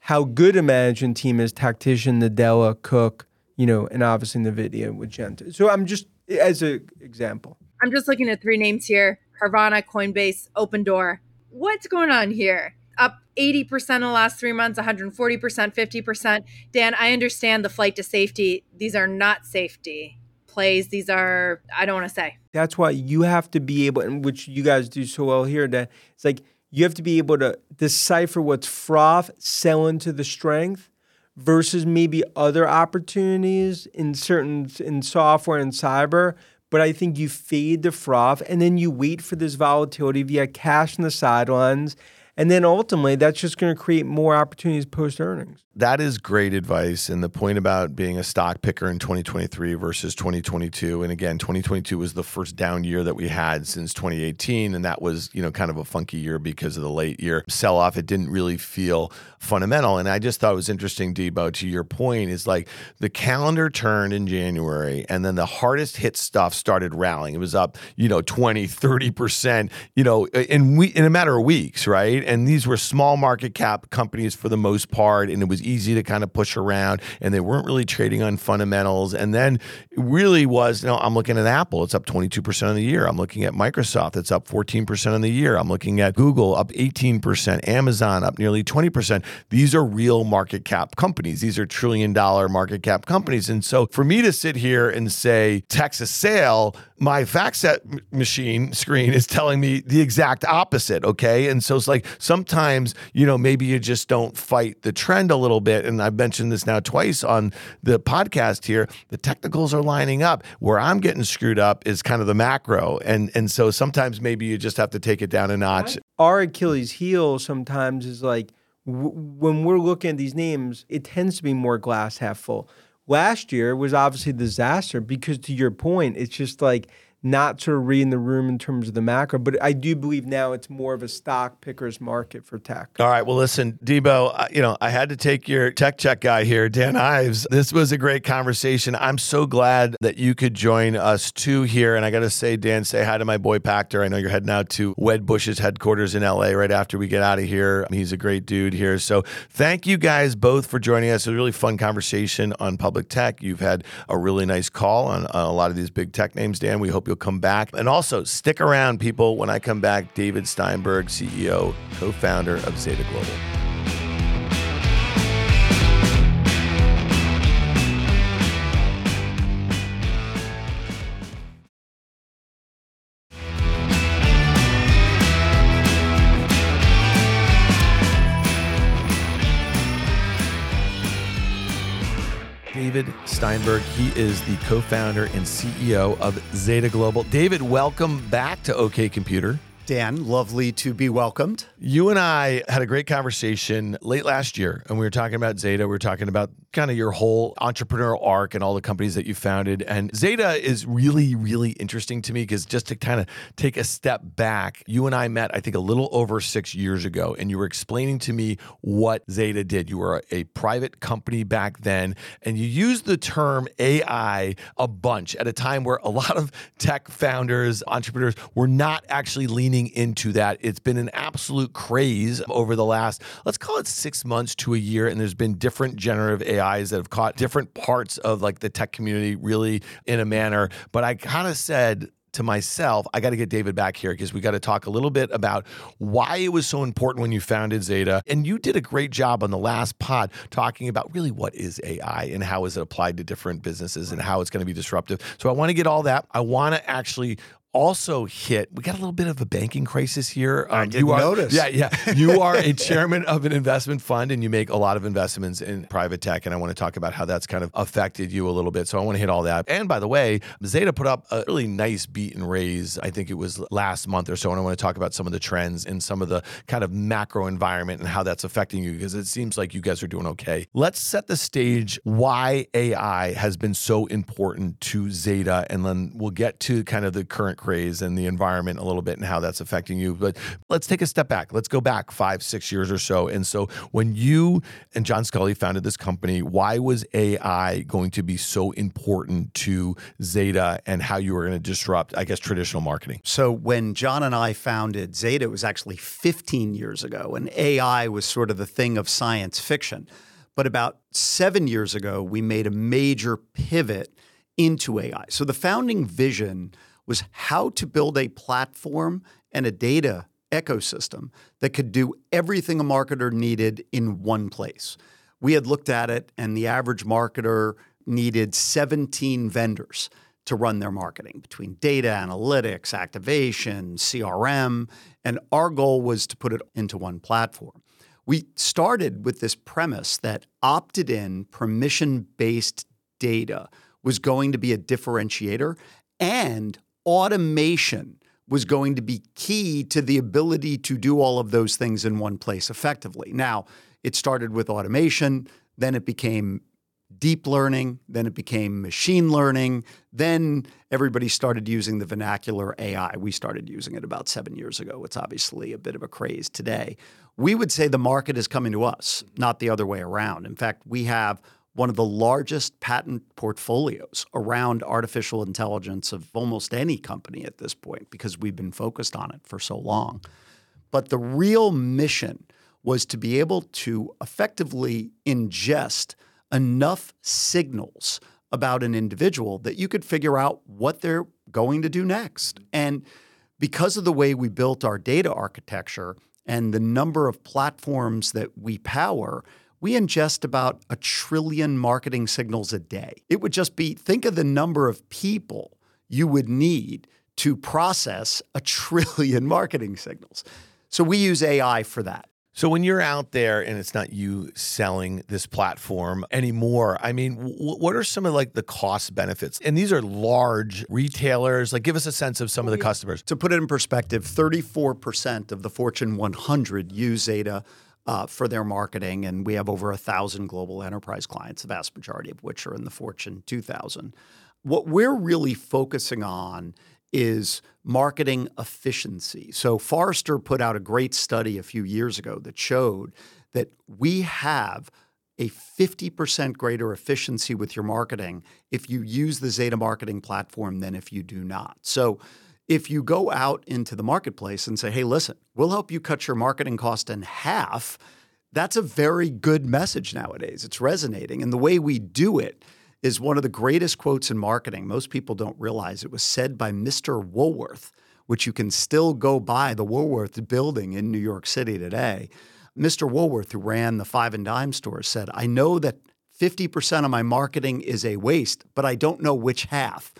S2: how good a management team is, Tactician, Nadella, Cook, you know, and obviously NVIDIA with Jensen. So I'm just, as an example.
S3: I'm just looking at three names here Carvana, Coinbase, Open Door. What's going on here? Up 80% in the last three months, 140%, 50%. Dan, I understand the flight to safety. These are not safety plays. These are, I don't want to say.
S2: That's why you have to be able, and which you guys do so well here, that it's like you have to be able to decipher what's froth, selling to the strength, versus maybe other opportunities in certain in software and cyber. But I think you fade the froth and then you wait for this volatility via cash on the sidelines. And then ultimately, that's just going to create more opportunities post earnings.
S1: That is great advice. And the point about being a stock picker in 2023 versus 2022. And again, 2022 was the first down year that we had since 2018. And that was, you know, kind of a funky year because of the late year sell off. It didn't really feel fundamental. And I just thought it was interesting, Debo, to your point, is like the calendar turned in January and then the hardest hit stuff started rallying. It was up, you know, 20, 30%, you know, in we in a matter of weeks, right? And these were small market cap companies for the most part, and it was easy to kind of push around, and they weren't really trading on fundamentals. And then it really was, you know, I'm looking at Apple, it's up 22% on the year. I'm looking at Microsoft, it's up 14% on the year. I'm looking at Google, up 18%, Amazon, up nearly 20%. These are real market cap companies. These are trillion dollar market cap companies. And so for me to sit here and say Texas sale, my FactSet machine screen is telling me the exact opposite. Okay. And so it's like sometimes, you know, maybe you just don't fight the trend a little bit. And I've mentioned this now twice on the podcast here. The technicals are lining up. Where I'm getting screwed up is kind of the macro. And and so sometimes maybe you just have to take it down a notch.
S2: Our Achilles heel sometimes is like w- when we're looking at these names, it tends to be more glass half full. Last year was obviously a disaster because, to your point, it's just like not of reading the room in terms of the macro. But I do believe now it's more of a stock picker's market for tech.
S1: All right. Well, listen, Debo, uh, you know, I had to take your tech check guy here, Dan Ives. This was a great conversation. I'm so glad that you could join us too here. And I got to say, Dan, say hi to my boy Pachter. I know you're heading out to Wedbush's headquarters in LA right after we get out of here. He's a great dude here. So thank you guys both for joining us. It was a really fun conversation on public tech. You've had a really nice call on, on a lot of these big tech names, Dan. We hope you'll come back. And also, stick around, people. When I come back, David Steinberg, CEO, co founder of Zeta Global. David Steinberg. He is the co founder and CEO of Zeta Global. David, welcome back to OK Computer.
S4: Dan, lovely to be welcomed.
S1: You and I had a great conversation late last year, and we were talking about Zeta. We were talking about kind of your whole entrepreneurial arc and all the companies that you founded. And Zeta is really, really interesting to me because just to kind of take a step back, you and I met, I think, a little over six years ago, and you were explaining to me what Zeta did. You were a private company back then, and you used the term AI a bunch at a time where a lot of tech founders, entrepreneurs were not actually leaning into that. It's been an absolute craze over the last, let's call it six months to a year, and there's been different generative AIs that have caught different parts of like the tech community really in a manner. But I kind of said, to myself, I got to get David back here because we got to talk a little bit about why it was so important when you founded Zeta. And you did a great job on the last pod talking about really what is AI and how is it applied to different businesses and how it's going to be disruptive. So I want to get all that. I want to actually also hit. We got a little bit of a banking crisis here.
S4: Um, I didn't
S1: you are,
S4: notice.
S1: Yeah, yeah. You are a chairman of an investment fund, and you make a lot of investments in private tech. And I want to talk about how that's kind of affected you a little bit. So I want to hit all that. And by the way, Zeta put up a really nice beat and raise. I think it was last month or so. And I want to talk about some of the trends in some of the kind of macro environment and how that's affecting you because it seems like you guys are doing okay. Let's set the stage why AI has been so important to Zeta, and then we'll get to kind of the current craze and the environment a little bit and how that's affecting you. But let's take a step back. Let's go back five, six years or so. And so when you and John Sculley founded this company, why was AI going to be so important to Zeta and how you were going to disrupt, I guess, traditional marketing?
S4: So, when John and I founded Zeta, it was actually 15 years ago, and AI was sort of the thing of science fiction. But about seven years ago, we made a major pivot into AI. So, the founding vision was how to build a platform and a data ecosystem that could do everything a marketer needed in one place. We had looked at it, and the average marketer needed 17 vendors to run their marketing between data analytics, activation, CRM. And our goal was to put it into one platform. We started with this premise that opted in, permission based data was going to be a differentiator and automation was going to be key to the ability to do all of those things in one place effectively. Now, it started with automation, then it became deep learning, then it became machine learning, then everybody started using the vernacular AI. We started using it about seven years ago. It's obviously a bit of a craze today. We would say the market is coming to us, not the other way around. In fact, we have one of the largest patent portfolios around artificial intelligence of almost any company at this point because we've been focused on it for so long. But the real mission was to be able to effectively ingest enough signals about an individual that you could figure out what they're going to do next. And because of the way we built our data architecture and the number of platforms that we power, we ingest about a trillion marketing signals a day. It would just be think of the number of people you would need to process a trillion marketing signals. So we use AI for that.
S1: So when you're out there and it's not you selling this platform anymore, I mean, w- what are some of like the cost benefits? And these are large retailers. Like, give us a sense of some of the customers.
S4: To put it in perspective, 34% of the Fortune 100 use Zeta uh, for their marketing, and we have over a thousand global enterprise clients, the vast majority of which are in the Fortune 2000. What we're really focusing on is marketing efficiency. So Forrester put out a great study a few years ago that showed that we have a 50% greater efficiency with your marketing if you use the Zeta marketing platform than if you do not. So if you go out into the marketplace and say, hey, listen, we'll help you cut your marketing cost in half, that's a very good message nowadays. It's resonating. And the way we do it is one of the greatest quotes in marketing. Most people don't realize it was said by Mr. Woolworth, which you can still go by the Woolworth building in New York City today. Mr. Woolworth, who ran the five and dime store, said, I know that 50% of my marketing is a waste, but I don't know which half,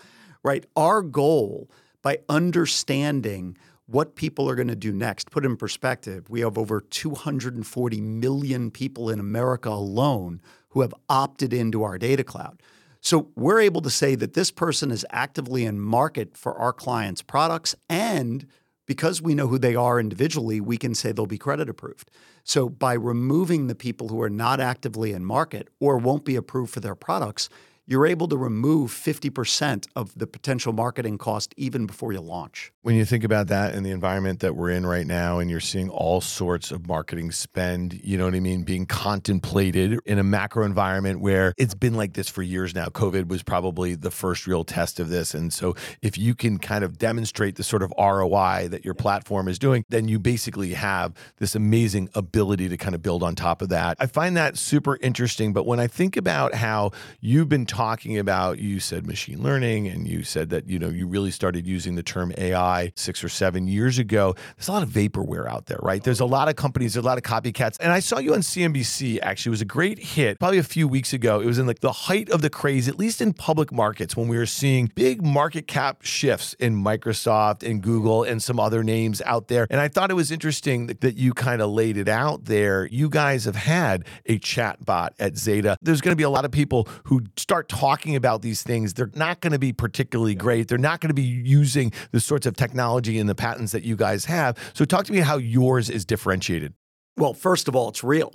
S4: right? Our goal by understanding what people are going to do next. Put in perspective, we have over 240 million people in America alone who have opted into our data cloud. So we're able to say that this person is actively in market for our clients' products and because we know who they are individually, we can say they'll be credit approved. So by removing the people who are not actively in market or won't be approved for their products, you're able to remove 50% of the potential marketing cost even before you launch.
S1: When you think about that in the environment that we're in right now, and you're seeing all sorts of marketing spend, you know what I mean, being contemplated in a macro environment where it's been like this for years now. COVID was probably the first real test of this. And so if you can kind of demonstrate the sort of ROI that your platform is doing, then you basically have this amazing ability to kind of build on top of that. I find that super interesting. But when I think about how you've been talking about you said machine learning and you said that you know you really started using the term AI 6 or 7 years ago. There's a lot of vaporware out there right? There's a lot of companies there's a lot of copycats. And I saw you on CNBC actually. It was a great hit probably a few weeks ago. It was in like the height of the craze at least in public markets when we were seeing big market cap shifts in Microsoft and Google and some other names out there. And I thought it was interesting that, that you kind of laid it out there. You guys have had a chat bot at Zeta. There's going to be a lot of people who start talking about these things, they're not going to be particularly great. They're not going to be using the sorts of technology and the patents that you guys have. So, talk to me how yours is differentiated.
S4: Well, first of all, it's real.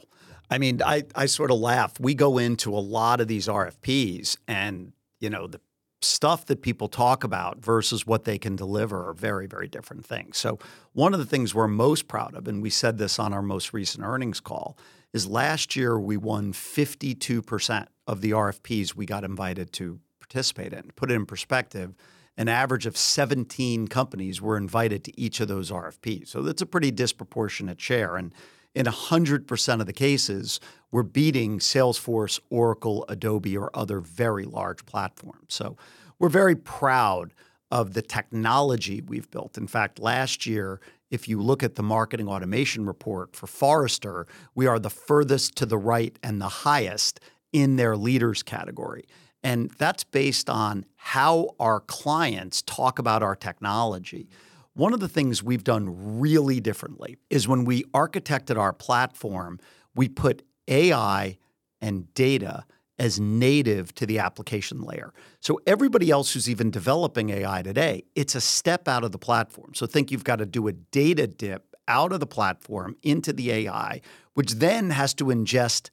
S4: I mean, I, I sort of laugh. We go into a lot of these RFPs, and you know the stuff that people talk about versus what they can deliver are very, very different things. So, one of the things we're most proud of, and we said this on our most recent earnings call, is last year we won 52% of the RFPs we got invited to participate in. Put it in perspective, an average of 17 companies were invited to each of those RFPs. So that's a pretty disproportionate share. And in 100% of the cases, we're beating Salesforce, Oracle, Adobe, or other very large platforms. So we're very proud of the technology we've built. In fact, last year, if you look at the marketing automation report for Forrester, we are the furthest to the right and the highest in their leaders category. And that's based on how our clients talk about our technology. One of the things we've done really differently is when we architected our platform, we put AI and data as native to the application layer. So everybody else who's even developing AI today, it's a step out of the platform. So think you've got to do a data dip out of the platform into the AI, which then has to ingest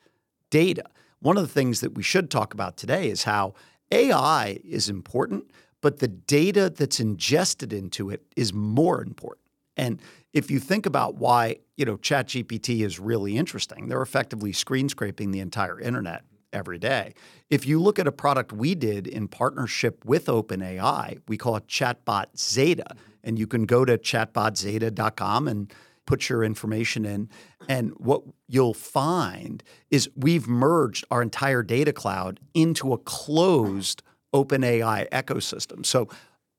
S4: data. One of the things that we should talk about today is how AI is important, but the data that's ingested into it is more important. And if you think about why, you know, ChatGPT is really interesting, they're effectively screen scraping the entire internet every day. If you look at a product we did in partnership with OpenAI, we call it Chatbot Zeta, and you can go to chatbotzeta.com and put your information in. And what you'll find is we've merged our entire data cloud into a closed OpenAI ecosystem. So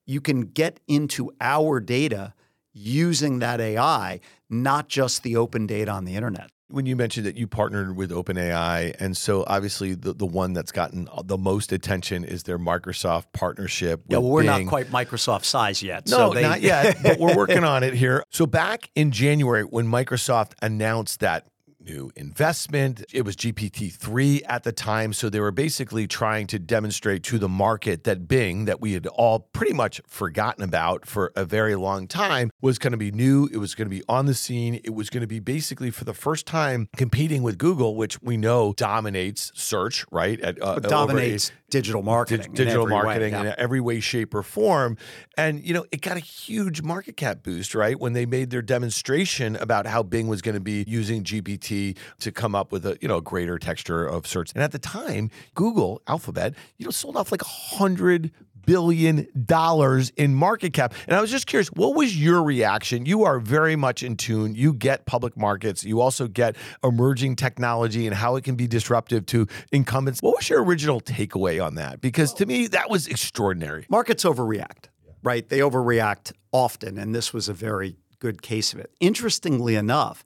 S4: you can get into our data using that AI, not just the open data on the internet.
S1: When you mentioned that you partnered with OpenAI, and so obviously the, the one that's gotten the most attention is their Microsoft partnership.
S4: yeah, well, we're
S1: Bing.
S4: not quite Microsoft size yet.
S1: No,
S4: so they,
S1: not yet, but we're working on it here. So back in January, when Microsoft announced that new investment, it was GPT-3 at the time. So they were basically trying to demonstrate to the market that Bing, that we had all pretty much forgotten about for a very long time, was going to be new. It was going to be on the scene. It was going to be basically for the first time competing with Google, which we know dominates search, right? At, uh,
S4: dominates digital marketing. in
S1: digital
S4: every way,
S1: marketing
S4: yeah.
S1: in every way, shape, or form. And you know, it got a huge market cap boost, right? When they made their demonstration about how Bing was going to be using GPT to come up with a you know a greater texture of search. And at the time, Google, Alphabet, you know, sold off like a hundred billion dollars in market cap. And I was just curious, what was your reaction? You are very much in tune. You get public markets. You also get emerging technology and how it can be disruptive to incumbents. What was your original takeaway on that? Because to me, that was extraordinary.
S4: Markets overreact, right? They overreact often, and this was a very good case of it. Interestingly enough,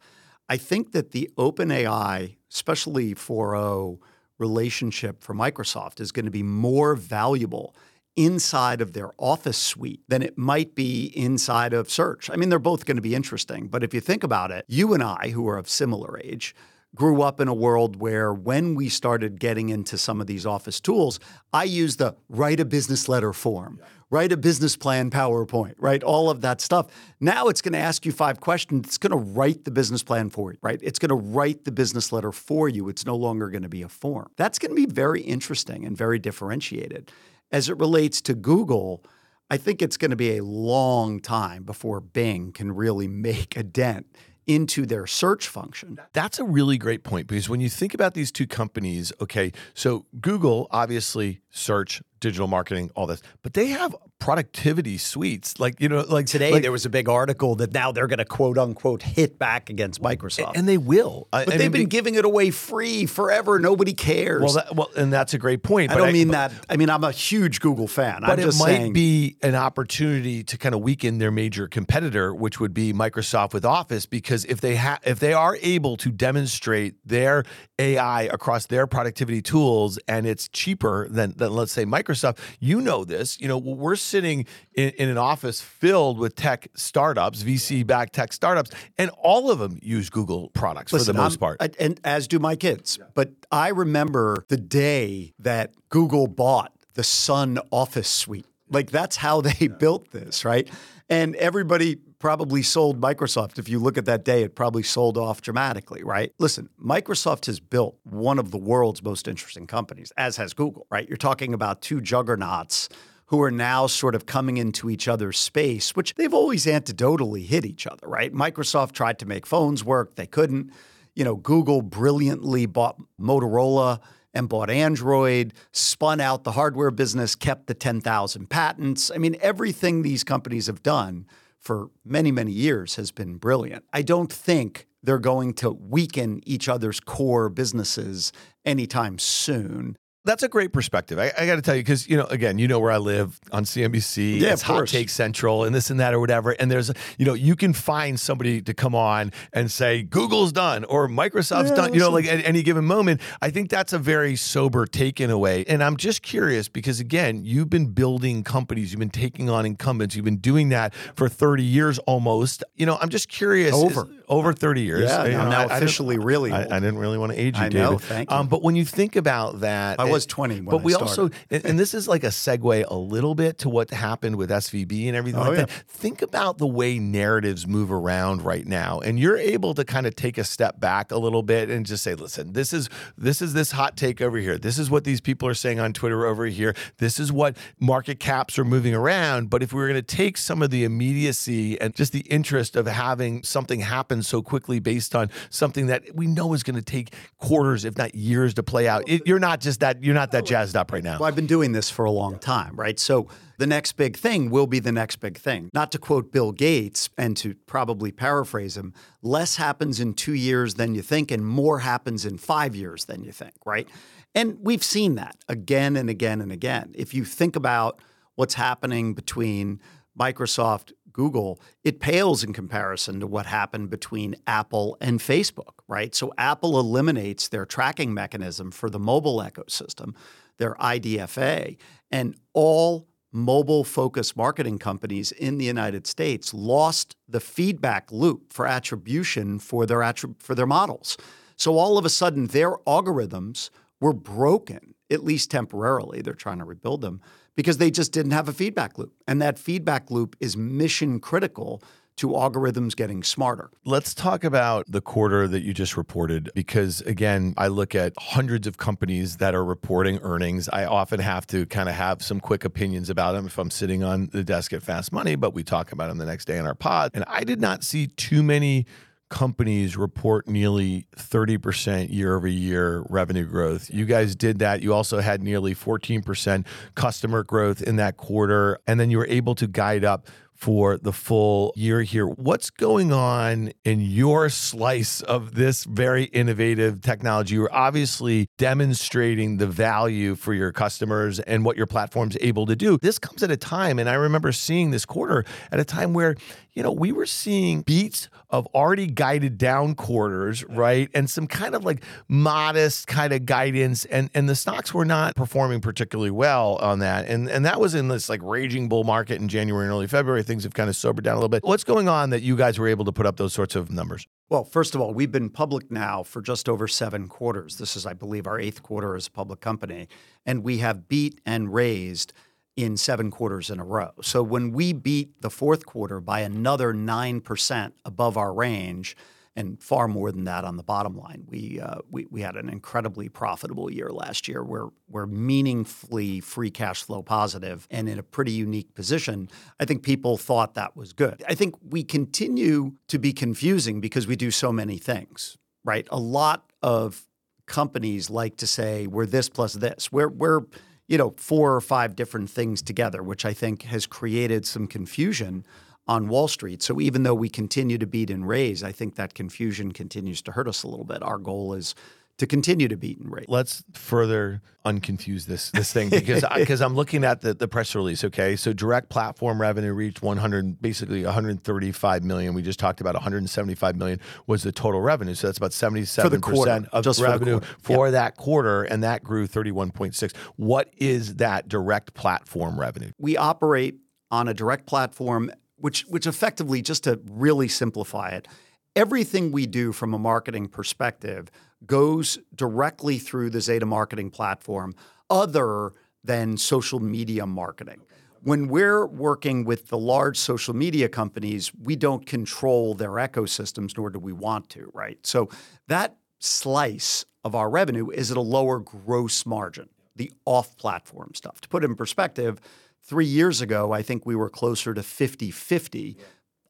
S4: I think that the OpenAI, especially 4.0 relationship for Microsoft, is going to be more valuable inside of their office suite than it might be inside of search. I mean, they're both going to be interesting, but if you think about it, you and I, who are of similar age, grew up in a world where when we started getting into some of these office tools, I used the write a business letter form, write a business plan PowerPoint, right? All of that stuff. Now it's going to ask you five questions. It's going to write the business plan for you, right? It's going to write the business letter for you. It's no longer going to be a form. That's going to be very interesting and very differentiated. As it relates to Google, I think it's going to be a long time before Bing can really make a dent into their search function.
S1: That's a really great point because when you think about these two companies, okay, so Google, obviously, search, digital marketing, all this, but they have productivity suites. Like, you know, like
S4: Today,
S1: like-
S4: there was a big article that now they're going to quote unquote hit back against Microsoft.
S1: and they will. I-
S4: but
S1: I
S4: they've
S1: mean,
S4: been giving it away free forever. Nobody cares.
S1: well, that, well, and that's a great point.
S4: I don't mean
S1: but-
S4: that. I mean, I'm a huge Google fan.
S1: But it might
S4: saying.
S1: be an opportunity to kind of weaken their major competitor, which would be Microsoft with Office, because if they have, if they are able to demonstrate their AI across their productivity tools and it's cheaper than, than let's say Microsoft, you know this. You know, we're sitting in, in an office filled with tech startups, VC-backed tech startups, and all of them use Google products
S4: Listen,
S1: for the most
S4: I'm-
S1: part.
S4: I- and as do my kids. But I remember the day that Google bought the Sun Office Suite. Like that's how they built this, right? And everybody probably sold Microsoft. If you look at that day, it probably sold off dramatically, right? Listen, Microsoft has built one of the world's most interesting companies, as has Google, right? You're talking about two juggernauts who are now sort of coming into each other's space, which they've always anecdotally hit each other, right? Microsoft tried to make phones work, they couldn't. You know, Google brilliantly bought Motorola and bought Android, spun out the hardware business, kept the 10,000 patents. I mean, everything these companies have done for many, many years has been brilliant. I don't think they're going to weaken each other's core businesses anytime soon.
S1: That's a great perspective. I, I got to tell you, because you know, again, you know where I live on CNBC.
S4: Yeah,
S1: it's Hot
S4: course.
S1: Take Central and this and that or whatever. And there's, you know, you can find somebody to come on and say Google's done or Microsoft's
S4: Yeah,
S1: done. You know, like at any given moment. I think that's a very sober take in a way. And I'm just curious because again, you've been building companies, you've been taking on incumbents, you've been doing that for 30 years almost. You know, I'm just curious.
S4: Over.
S1: is- over 30 years.
S4: Yeah,
S1: You
S4: I'm
S1: know,
S4: now
S1: I- I
S4: officially really
S1: I. I didn't really want to age you,
S4: I
S1: David.
S4: know, thank you.
S1: Um, but when you think about that,
S4: I was 20 when
S1: but we also, and, and this is like a segue a little bit to what happened with SVB and everything
S4: Oh,
S1: like
S4: yeah.
S1: that. Think about the way narratives move around right now, and you're able to kind of take a step back a little bit and just say, "Listen, this is this is this hot take over here. This is what these people are saying on Twitter over here. This is what market caps are moving around." But if we were going to take some of the immediacy and just the interest of having something happen so quickly based on something that we know is going to take quarters, if not years, to play out, it, you're not just that you're not that jazzed up right now.
S4: Well, I've been doing this for a long time, right? So the next big thing will be the next big thing. Not to quote Bill Gates and to probably paraphrase him, less happens in two years than you think, and more happens in five years than you think, right? And we've seen that again and again and again. If you think about what's happening between Microsoft, Google, it pales in comparison to what happened between Apple and Facebook, right? So Apple eliminates their tracking mechanism for the mobile ecosystem, their IDFA, and all mobile focused marketing companies in the United States lost the feedback loop for attribution for their attrib- for their models. So all of a sudden their algorithms were broken, at least temporarily. They're trying to rebuild them because they just didn't have a feedback loop. And that feedback loop is mission critical to algorithms getting smarter.
S1: Let's talk about the quarter that you just reported because, again, I look at hundreds of companies that are reporting earnings. I often have to kind of have some quick opinions about them if I'm sitting on the desk at Fast Money, but we talk about them the next day in our pod. And I did not see too many companies report nearly 30% year over year revenue growth. You guys did that. You also had nearly 14% customer growth in that quarter. And then you were able to guide up for the full year here. What's going on in your slice of this very innovative technology? You're obviously demonstrating the value for your customers and what your platform's able to do. This comes at a time, and I remember seeing this quarter at a time where, you know, we were seeing beats of already guided down quarters, right? And some kind of like modest kind of guidance. And and the stocks were not performing particularly well on that. And and that was in this like raging bull market in January and early February. Things have kind of sobered down a little bit. What's going on that you guys were able to put up those sorts of numbers?
S4: Well, first of all, we've been public now for just over seven quarters. This is, I believe, our eighth quarter as a public company. And we have beat and raised in seven quarters in a row. So when we beat the fourth quarter by another 9% above our range, and far more than that on the bottom line. We, uh, we, we had an incredibly profitable year last year. We're, we're meaningfully free cash flow positive and in a pretty unique position. I think people thought that was good. I think we continue to be confusing because we do so many things, right? A lot of companies like to say we're this plus this. We're, we're you know, four or five different things together, which I think has created some confusion on Wall Street. So even though we continue to beat and raise, I think that confusion continues to hurt us a little bit. Our goal is to continue to beat and rate.
S1: Let's further unconfuse this this thing because because I'm looking at the, the press release. Okay, so direct platform revenue reached 100, basically 135 million. We just talked about 175 million was the total revenue. So that's about 77
S4: quarter,
S1: percent of
S4: just for
S1: revenue
S4: quarter.
S1: for that quarter, and that grew 31.6. What is that direct platform revenue?
S4: we operate on a direct platform which which effectively just to really simplify it everything we do from a marketing perspective goes directly through the Zeta marketing platform other than social media marketing. When we're working with the large social media companies we don't control their ecosystems nor do we want to right? So that slice of our revenue is at a lower gross margin the off platform stuff. To put it in perspective Three years ago, I think we were closer to 50 50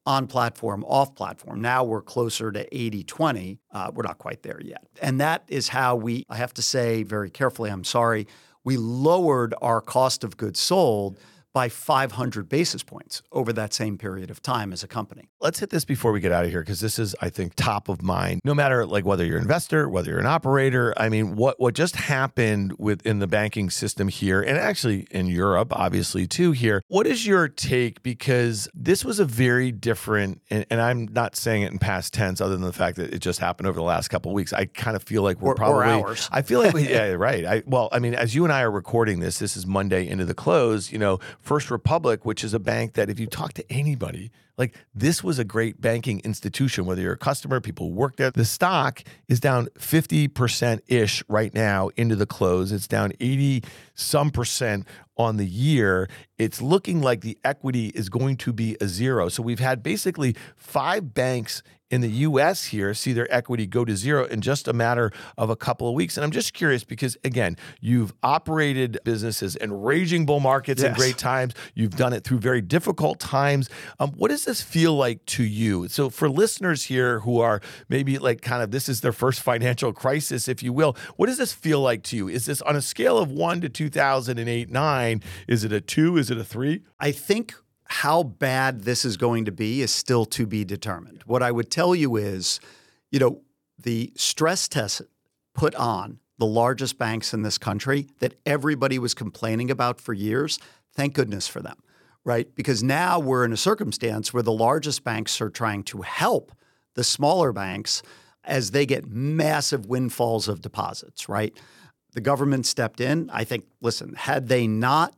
S4: on platform, off platform. Now we're closer to 80 20. Uh, we're not quite there yet. And that is how we, I have to say very carefully, I'm sorry, we lowered our cost of goods sold by 500 basis points over that same period of time as a company.
S1: Let's hit this before we get out of here because this is, I think, top of mind. No matter like whether you're an investor, whether you're an operator. I mean, what what just happened within the banking system here, and actually in Europe, obviously too. Here, what is your take? Because this was a very different, and, and I'm not saying it in past tense, other than the fact that it just happened over the last couple of weeks. I kind of feel like we're
S4: Or- or
S1: probably
S4: hours.
S1: I feel like we, yeah, right. I well, I mean, as you and I are recording this, this is Monday into the close. You know, First Republic, which is a bank that if you talk to anybody, like this was a great banking institution, whether you're a customer, people who work there. The stock is down 50% ish right now into the close. It's down 80 some percent on the year. It's looking like the equity is going to be a zero. So we've had basically five banks in the US here see their equity go to zero in just a matter of a couple of weeks. And I'm just curious because, again, you've operated businesses in raging bull markets yes. and great times. You've done it through very difficult times. Um, what does this feel like to you? So, for listeners here who are maybe like kind of this is their first financial crisis, if you will, what does this feel like to you? Is this on a scale of one to 2008 9? Is it a two? Is it a three?
S4: I think how bad this is going to be is still to be determined. What I would tell you is, you know, the stress test put on the largest banks in this country that everybody was complaining about for years, thank goodness for them, right? Because now we're in a circumstance where the largest banks are trying to help the smaller banks as they get massive windfalls of deposits, right? The government stepped in. I think, listen, had they not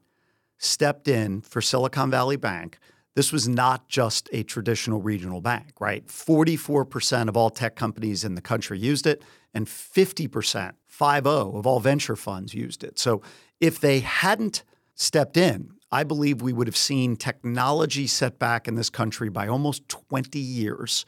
S4: stepped in for Silicon Valley Bank, this was not just a traditional regional bank, right? 44% of all tech companies in the country used it, and 50%, 5 of all venture funds used it. So if they hadn't stepped in, I believe we would have seen technology set back in this country by almost 20 years.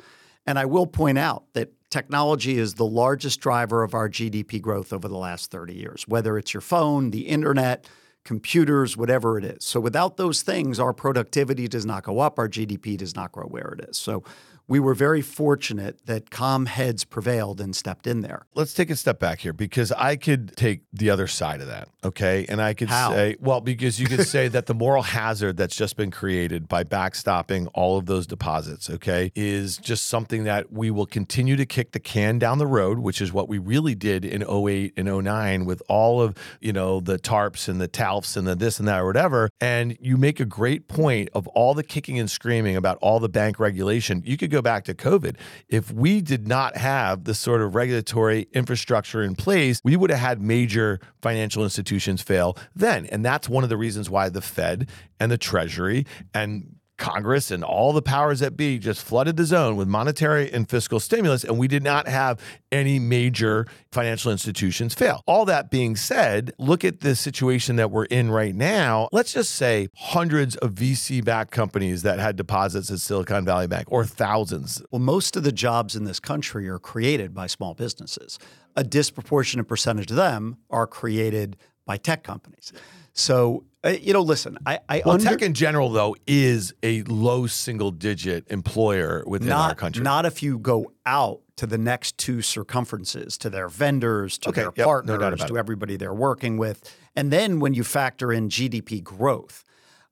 S4: And I will point out that technology is the largest driver of our GDP growth over the last 30 years, whether it's your phone, the internet, computers, whatever it is. So without those things, our productivity does not go up, our GDP does not grow where it is. So we were very fortunate that calm heads prevailed and stepped in there.
S1: Let's take a step back here because I could take the other side of that, okay? And I could
S4: How?
S1: say, well, because you could say that the moral hazard that's just been created by backstopping all of those deposits, okay, is just something that we will continue to kick the can down the road, which is what we really did in 08 and 09 with all of, you know, the tarps and the TALFs and the this and that or whatever. And you make a great point of all the kicking and screaming about all the bank regulation. You could go back to COVID. If we did not have the sort of regulatory infrastructure in place, we would have had major financial institutions fail then. And that's one of the reasons why the Fed and the Treasury and Congress and all the powers that be just flooded the zone with monetary and fiscal stimulus, and we did not have any major financial institutions fail. All that being said, look at the situation that we're in right now. Let's just say hundreds of VC backed companies that had deposits at Silicon Valley Bank or thousands.
S4: Well, most of the jobs in this country are created by small businesses. A disproportionate percentage of them are created by tech companies. So uh, you know, listen, I, I
S1: well,
S4: under-
S1: tech in general though is a low single digit employer within
S4: not,
S1: our country.
S4: Not if you go out to the next two circumferences, to their vendors, to
S1: okay,
S4: their
S1: yep,
S4: partners,
S1: no
S4: to
S1: it.
S4: everybody they're working with, and then when you factor in GDP growth,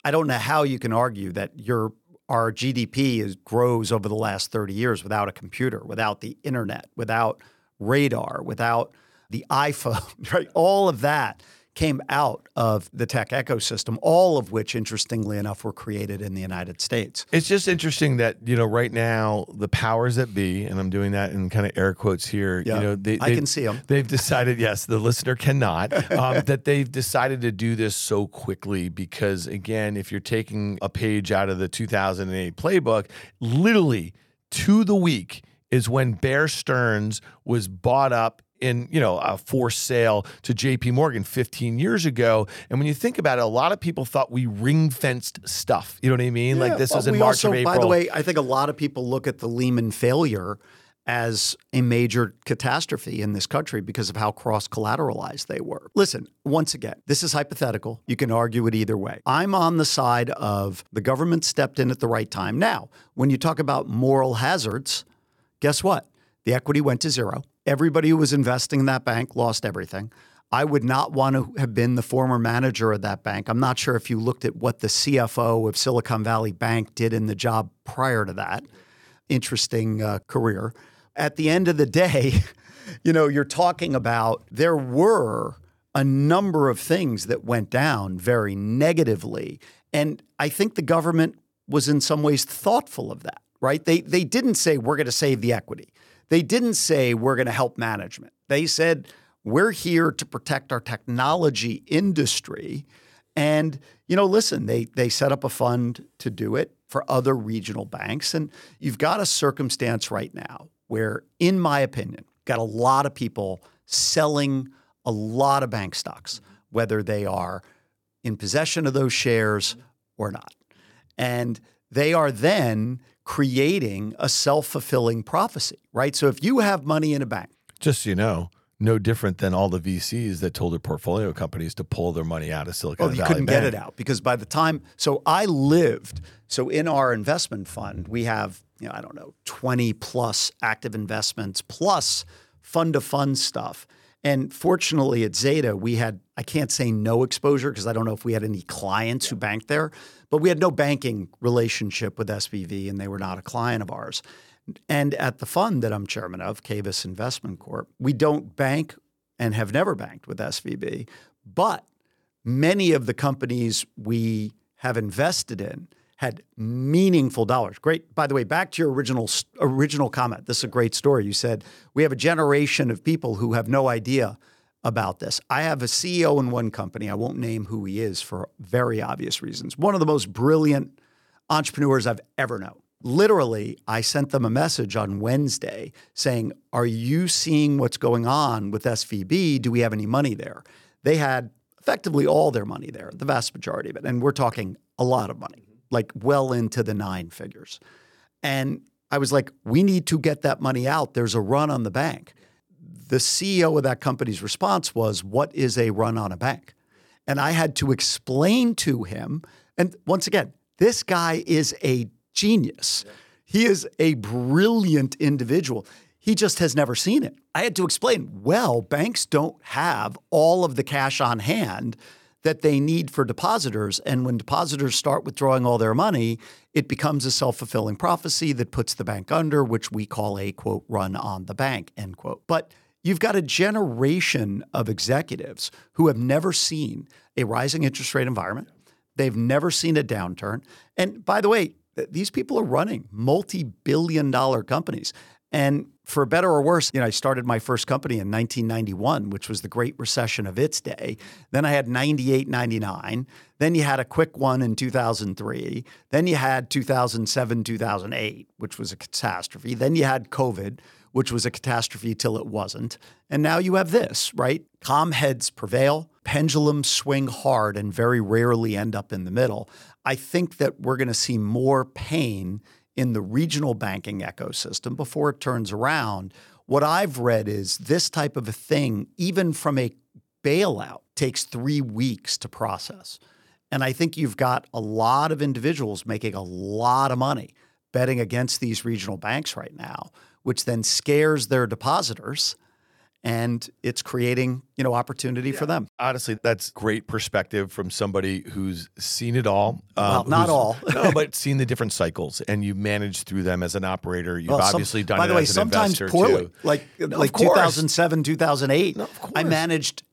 S4: I don't know how you can argue that your our GDP is, grows over the last 30 years without a computer, without the internet, without radar, without the iPhone, right? All of that came out of the tech ecosystem, all of which, interestingly enough, were created in the United States.
S1: It's just interesting that you know right now the powers that be, and I'm doing that in kind of air quotes here.
S4: Yeah,
S1: you know,
S4: they, I can see them.
S1: They've decided, yes, the listener cannot, um, that they've decided to do this so quickly because, again, if you're taking a page out of the 2008 playbook, literally to the week is when Bear Stearns was bought up in you know a forced sale to JP Morgan 15 years ago and when you think about it a lot of people thought we ring fenced stuff you know what I mean
S4: yeah,
S1: like this
S4: well,
S1: was in March
S4: also,
S1: of April
S4: by the way I think a lot of people look at the Lehman failure as a major catastrophe in this country because of how cross collateralized they were. Listen, once again, this is hypothetical. You can argue it either way. I'm on the side of the government stepped in at the right time. Now, when you talk about moral hazards, guess what? The equity went to zero. Everybody who was investing in that bank lost everything. I would not want to have been the former manager of that bank. I'm not sure if you looked at what the CFO of Silicon Valley Bank did in the job prior to that. Interesting uh, career. At the end of the day, you know, you're talking about there were a number of things that went down very negatively. And I think the government was in some ways thoughtful of that, right? They, they didn't say, we're going to save the equity. They didn't say we're going to help management. They said we're here to protect our technology industry. And you know, listen, they they set up a fund to do it for other regional banks, and you've got a circumstance right now where, in my opinion, got a lot of people selling a lot of bank stocks, whether they are in possession of those shares or not, and they are then creating a self fulfilling prophecy, right? So if you have money in a bank,
S1: Just so you know, no different than all the VCs that told their portfolio companies to pull their money out of Silicon
S4: Oh,
S1: Valley Oh,
S4: you couldn't
S1: Bank.
S4: get it out because by the time, so I lived, so in our investment fund, we have, you know, I don't know, 20 plus active investments plus fund to fund stuff. And fortunately at Zeta, we had, I can't say no exposure because I don't know if we had any clients who banked there, but we had no banking relationship with SVB and they were not a client of ours. And at the fund that I'm chairman of, Cavis Investment Corp, we don't bank and have never banked with SVB, but many of the companies we have invested in had meaningful dollars. Great. By the way, back to your original original comment. This is a great story. You said we have a generation of people who have no idea about this. I have a CEO in one company. I won't name who he is for very obvious reasons. One of the most brilliant entrepreneurs I've ever known. Literally, I sent them a message on Wednesday saying, Are you seeing what's going on with SVB? Do we have any money there? They had effectively all their money there, the vast majority of it. And we're talking a lot of money, like well into the nine figures. And I was like, We need to get that money out. There's a run on the bank. The CEO of that company's response was, What is a run on a bank? And I had to explain to him. And once again, this guy is a genius. He is a brilliant individual. He just has never seen it. I had to explain, well, banks don't have all of the cash on hand that they need for depositors. And when depositors start withdrawing all their money, it becomes a self fulfilling prophecy that puts the bank under, which we call a quote, run on the bank, end quote. But you've got a generation of executives who have never seen a rising interest rate environment. They've never seen a downturn. And by the way, these people are running multi billion dollar companies. And for better or worse, you know, I started my first company in 1991, which was the Great Recession of its day. Then I had 98, 99. Then you had a quick one in 2003. Then you had 2007, 2008, which was a catastrophe. Then you had COVID, which was a catastrophe till it wasn't. And now you have this, right? Calm heads prevail, pendulums swing hard and very rarely end up in the middle. I think that we're going to see more pain in the regional banking ecosystem before it turns around. What I've read is this type of a thing, even from a bailout, takes three weeks to process. And I think you've got a lot of individuals making a lot of money betting against these regional banks right now, which then scares their depositors and it's creating, you know, opportunity for them.
S1: Honestly, that's great perspective from somebody who's seen it all.
S4: Uh, well, not all.
S1: no, but seen the different cycles, and you managed through them as an operator. You've
S4: Well, some-
S1: obviously done
S4: By
S1: it
S4: the way,
S1: as an
S4: sometimes
S1: investor
S4: poorly.
S1: too.
S4: Like
S1: of
S4: like 2007, 2008.
S1: No, of
S4: I managed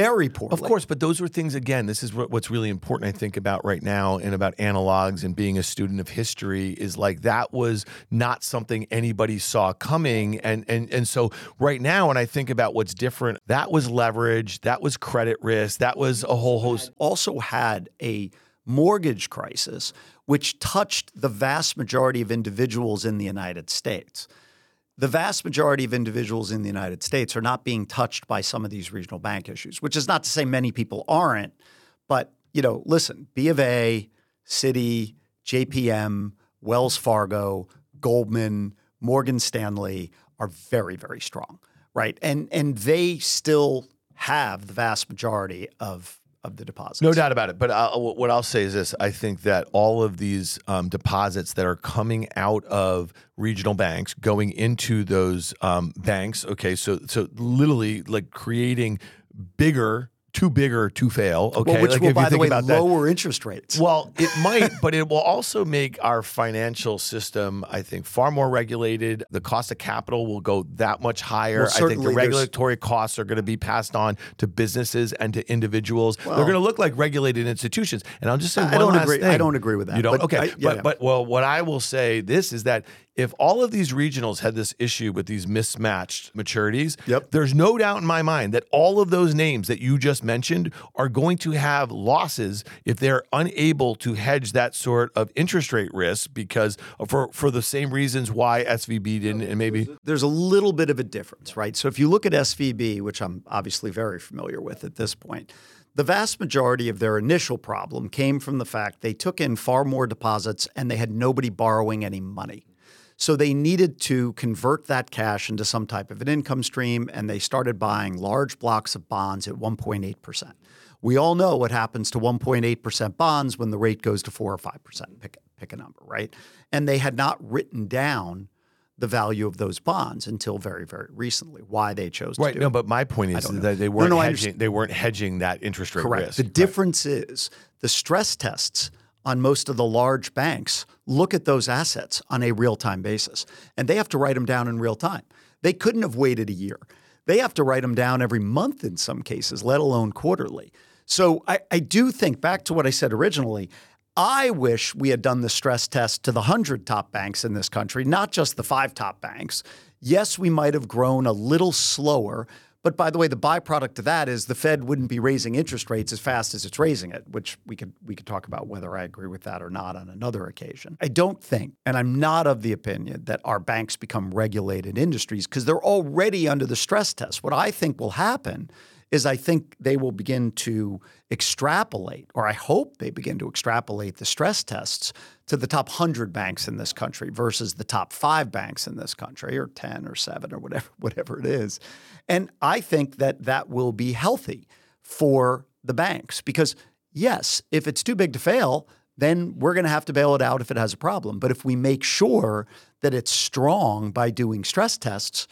S4: very poorly.
S1: Of course, but those were things. Again, this is what, what's really important. I think about right now, and about analogs and being a student of history is like that was not something anybody saw coming, and and and so right now, when I think about what's different, that was leverage, that was credit risk, that was a whole host.
S4: also had a mortgage crisis, which touched the vast majority of individuals in the United States. The vast majority of individuals in the United States are not being touched by some of these regional bank issues, which is not to say many people aren't. But, you know, listen, B of A, Citi, JPM, Wells Fargo, Goldman, Morgan Stanley are very, very strong, right? And and they still have the vast majority of of the deposits.
S1: No doubt about it. But i what I'll say is this: I think that all of these um, deposits that are coming out of regional banks, going into those um, banks, okay, so so literally like creating bigger, too bigger to fail. Okay,
S4: Well, which
S1: like
S4: will, by the way,
S1: about that-
S4: lower interest rates.
S1: Well, it might, but it will also make our financial system, I think, far more regulated. The cost of capital will go that much higher.
S4: Well,
S1: I think the regulatory costs are going to be passed on to businesses and to individuals. They're going to look like regulated institutions. And I'll just say
S4: I
S1: one
S4: don't
S1: last
S4: agree-
S1: thing.
S4: I don't agree with that,
S1: You don't?
S4: but
S1: okay.
S4: I- yeah,
S1: but,
S4: yeah.
S1: but, well, what I will say this is that if all of these regionals had this issue with these mismatched maturities,
S4: Yep.
S1: there's no doubt in my mind that all of those names that you just mentioned are going to have losses if they're unable to hedge that sort of interest rate risk because for for the same reasons why SVB didn't and maybe
S4: there's a little bit of a difference, right? So if you look at SVB, which I'm obviously very familiar with at this point, the vast majority of their initial problem came from the fact they took in far more deposits and they had nobody borrowing any money. So they needed to convert that cash into some type of an income stream, and they started buying large blocks of bonds at 1.8%. We all know what happens to 1.8% bonds when the rate goes to 4 or 5%, pick, pick a number, right? And they had not written down the value of those bonds until very, very recently. Why they chose
S1: right. No,
S4: it.
S1: but my point is that they weren't
S4: no, I
S1: hedging. They weren't hedging that interest rate
S4: Correct.
S1: risk.
S4: The
S1: Right.
S4: difference is the stress tests on most of the large banks look at those assets on a real time basis, and they have to write them down in real time. They couldn't have waited a year. They have to write them down every month in some cases, let alone quarterly. So I, I do think back to what I said originally. I wish we had done the stress test to the 100 top banks in this country, not just the five top banks. Yes, we might have grown a little slower, but by the way, the byproduct of that is the Fed wouldn't be raising interest rates as fast as it's raising it, which we could we could talk about whether I agree with that or not on another occasion. I don't think, and I'm not of the opinion that our banks become regulated industries because they're already under the stress test. What I think will happen is I think they will begin to extrapolate, or I hope they begin to extrapolate the stress tests to the top 100 banks in this country versus the top five banks in this country, or 10 or seven or whatever, whatever it is. And I think that that will be healthy for the banks because, yes, if it's too big to fail, then we're going to have to bail it out if it has a problem. But if we make sure that it's strong by doing stress tests,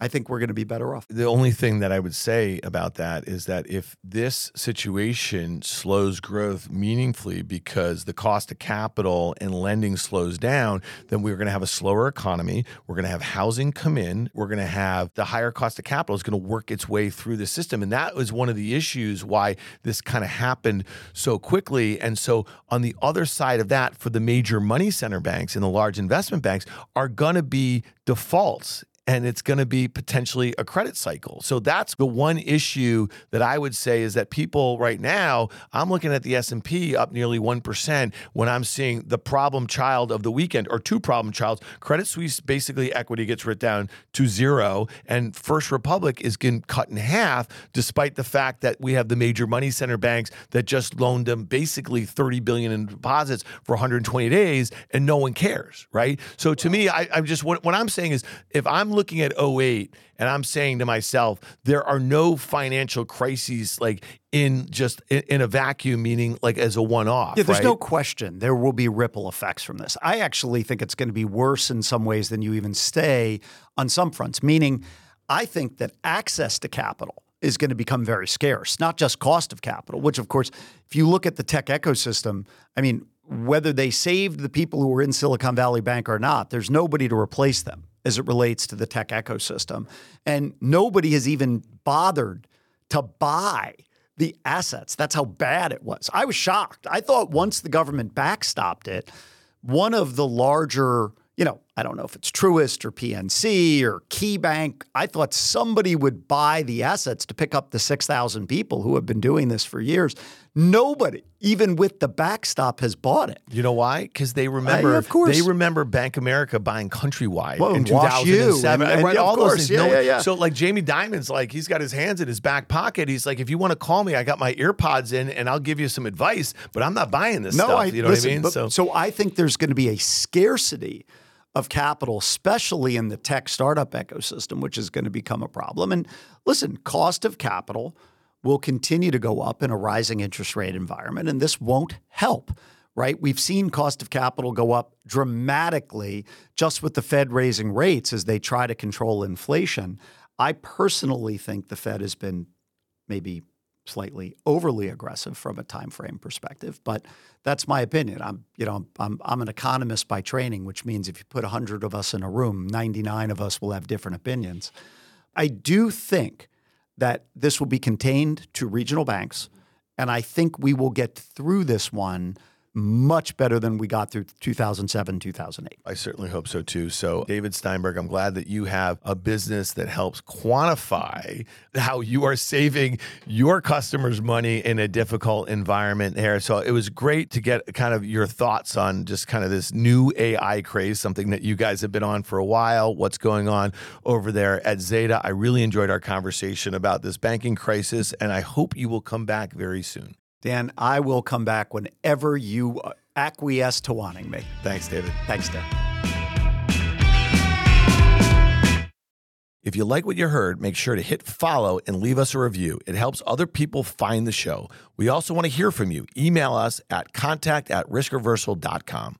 S4: I think we're going to be better off.
S1: The only thing that I would say about that is that if this situation slows growth meaningfully because the cost of capital and lending slows down, then we're going to have a slower economy. We're going to have housing come in. We're going to have the higher cost of capital is going to work its way through the system. And that was one of the issues why this kind of happened so quickly. And so, on the other side of that, for the major money center banks and the large investment banks, are going to be defaults and it's going to be potentially a credit cycle. So that's the one issue that I would say is that people right now, I'm looking at the S&P up nearly 1% when I'm seeing the problem child of the weekend or two problem childs. Credit Suisse basically equity gets written down to zero and First Republic is getting cut in half despite the fact that we have the major money center banks that just loaned them basically 30 billion in deposits for 120 days and no one cares, right? So to me, I, I'm just what, what I'm saying is if I'm looking at 08 and I'm saying to myself, there are no financial crises like in just in, in a vacuum, meaning like as a one off.
S4: Yeah, there's
S1: right?
S4: no question there will be ripple effects from this. I actually think it's going to be worse in some ways than you even stay on some fronts, meaning I think that access to capital is going to become very scarce, not just cost of capital, which, of course, if you look at the tech ecosystem, I mean, whether they saved the people who were in Silicon Valley Bank or not, there's nobody to replace them as it relates to the tech ecosystem. And nobody has even bothered to buy the assets. That's how bad it was. I was shocked. I thought once the government backstopped it, one of the larger, you know, I don't know if it's Truist or PNC or KeyBank, I thought somebody would buy the assets to pick up the 6,000 people who have been doing this for years. Nobody, even with the backstop, has bought it.
S1: You know why? Because they remember,
S4: of course.
S1: they remember Bank America buying Countrywide
S4: Well,
S1: in
S4: and WaMu,
S1: 2007.
S4: and-
S1: right,
S4: and of
S1: all those things.
S4: yeah,
S1: No-
S4: yeah, yeah.
S1: So, like Jamie Dimon's, like he's got his hands in his back pocket. He's like, if you want to call me, I got my earpods in, and I'll give you some advice. But I'm not buying this
S4: No,
S1: stuff.
S4: I
S1: you know
S4: listen,
S1: what I mean?
S4: but-
S1: so,
S4: so I think there's going to be a scarcity of capital, especially in the tech startup ecosystem, which is going to become a problem. And listen, cost of capital will continue to go up in a rising interest rate environment, and this won't help. Right? We've seen cost of capital go up dramatically just with the Fed raising rates as they try to control inflation. I personally think the Fed has been maybe slightly overly aggressive from a time frame perspective, but that's my opinion. I'm, you know, I'm I'm an economist by training, which means if you put 100 of us in a room, 99 of us will have different opinions. I do think that this will be contained to regional banks, and I think we will get through this one much better than we got through 2007, 2008.
S1: I certainly hope so too. So, David Steinberg, I'm glad that you have a business that helps quantify how you are saving your customers money in a difficult environment here. So, it was great to get kind of your thoughts on just kind of this new AI craze, something that you guys have been on for a while, what's going on over there at Zeta. I really enjoyed our conversation about this banking crisis, and I hope you will come back very soon.
S4: Dan, I will come back whenever you uh, acquiesce to wanting me.
S1: Thanks, David.
S4: Thanks, Dan.
S1: If you like what you heard, make sure to hit follow and leave us a review. It helps other people find the show. We also want to hear from you. Email us at contact at riskreversal.com.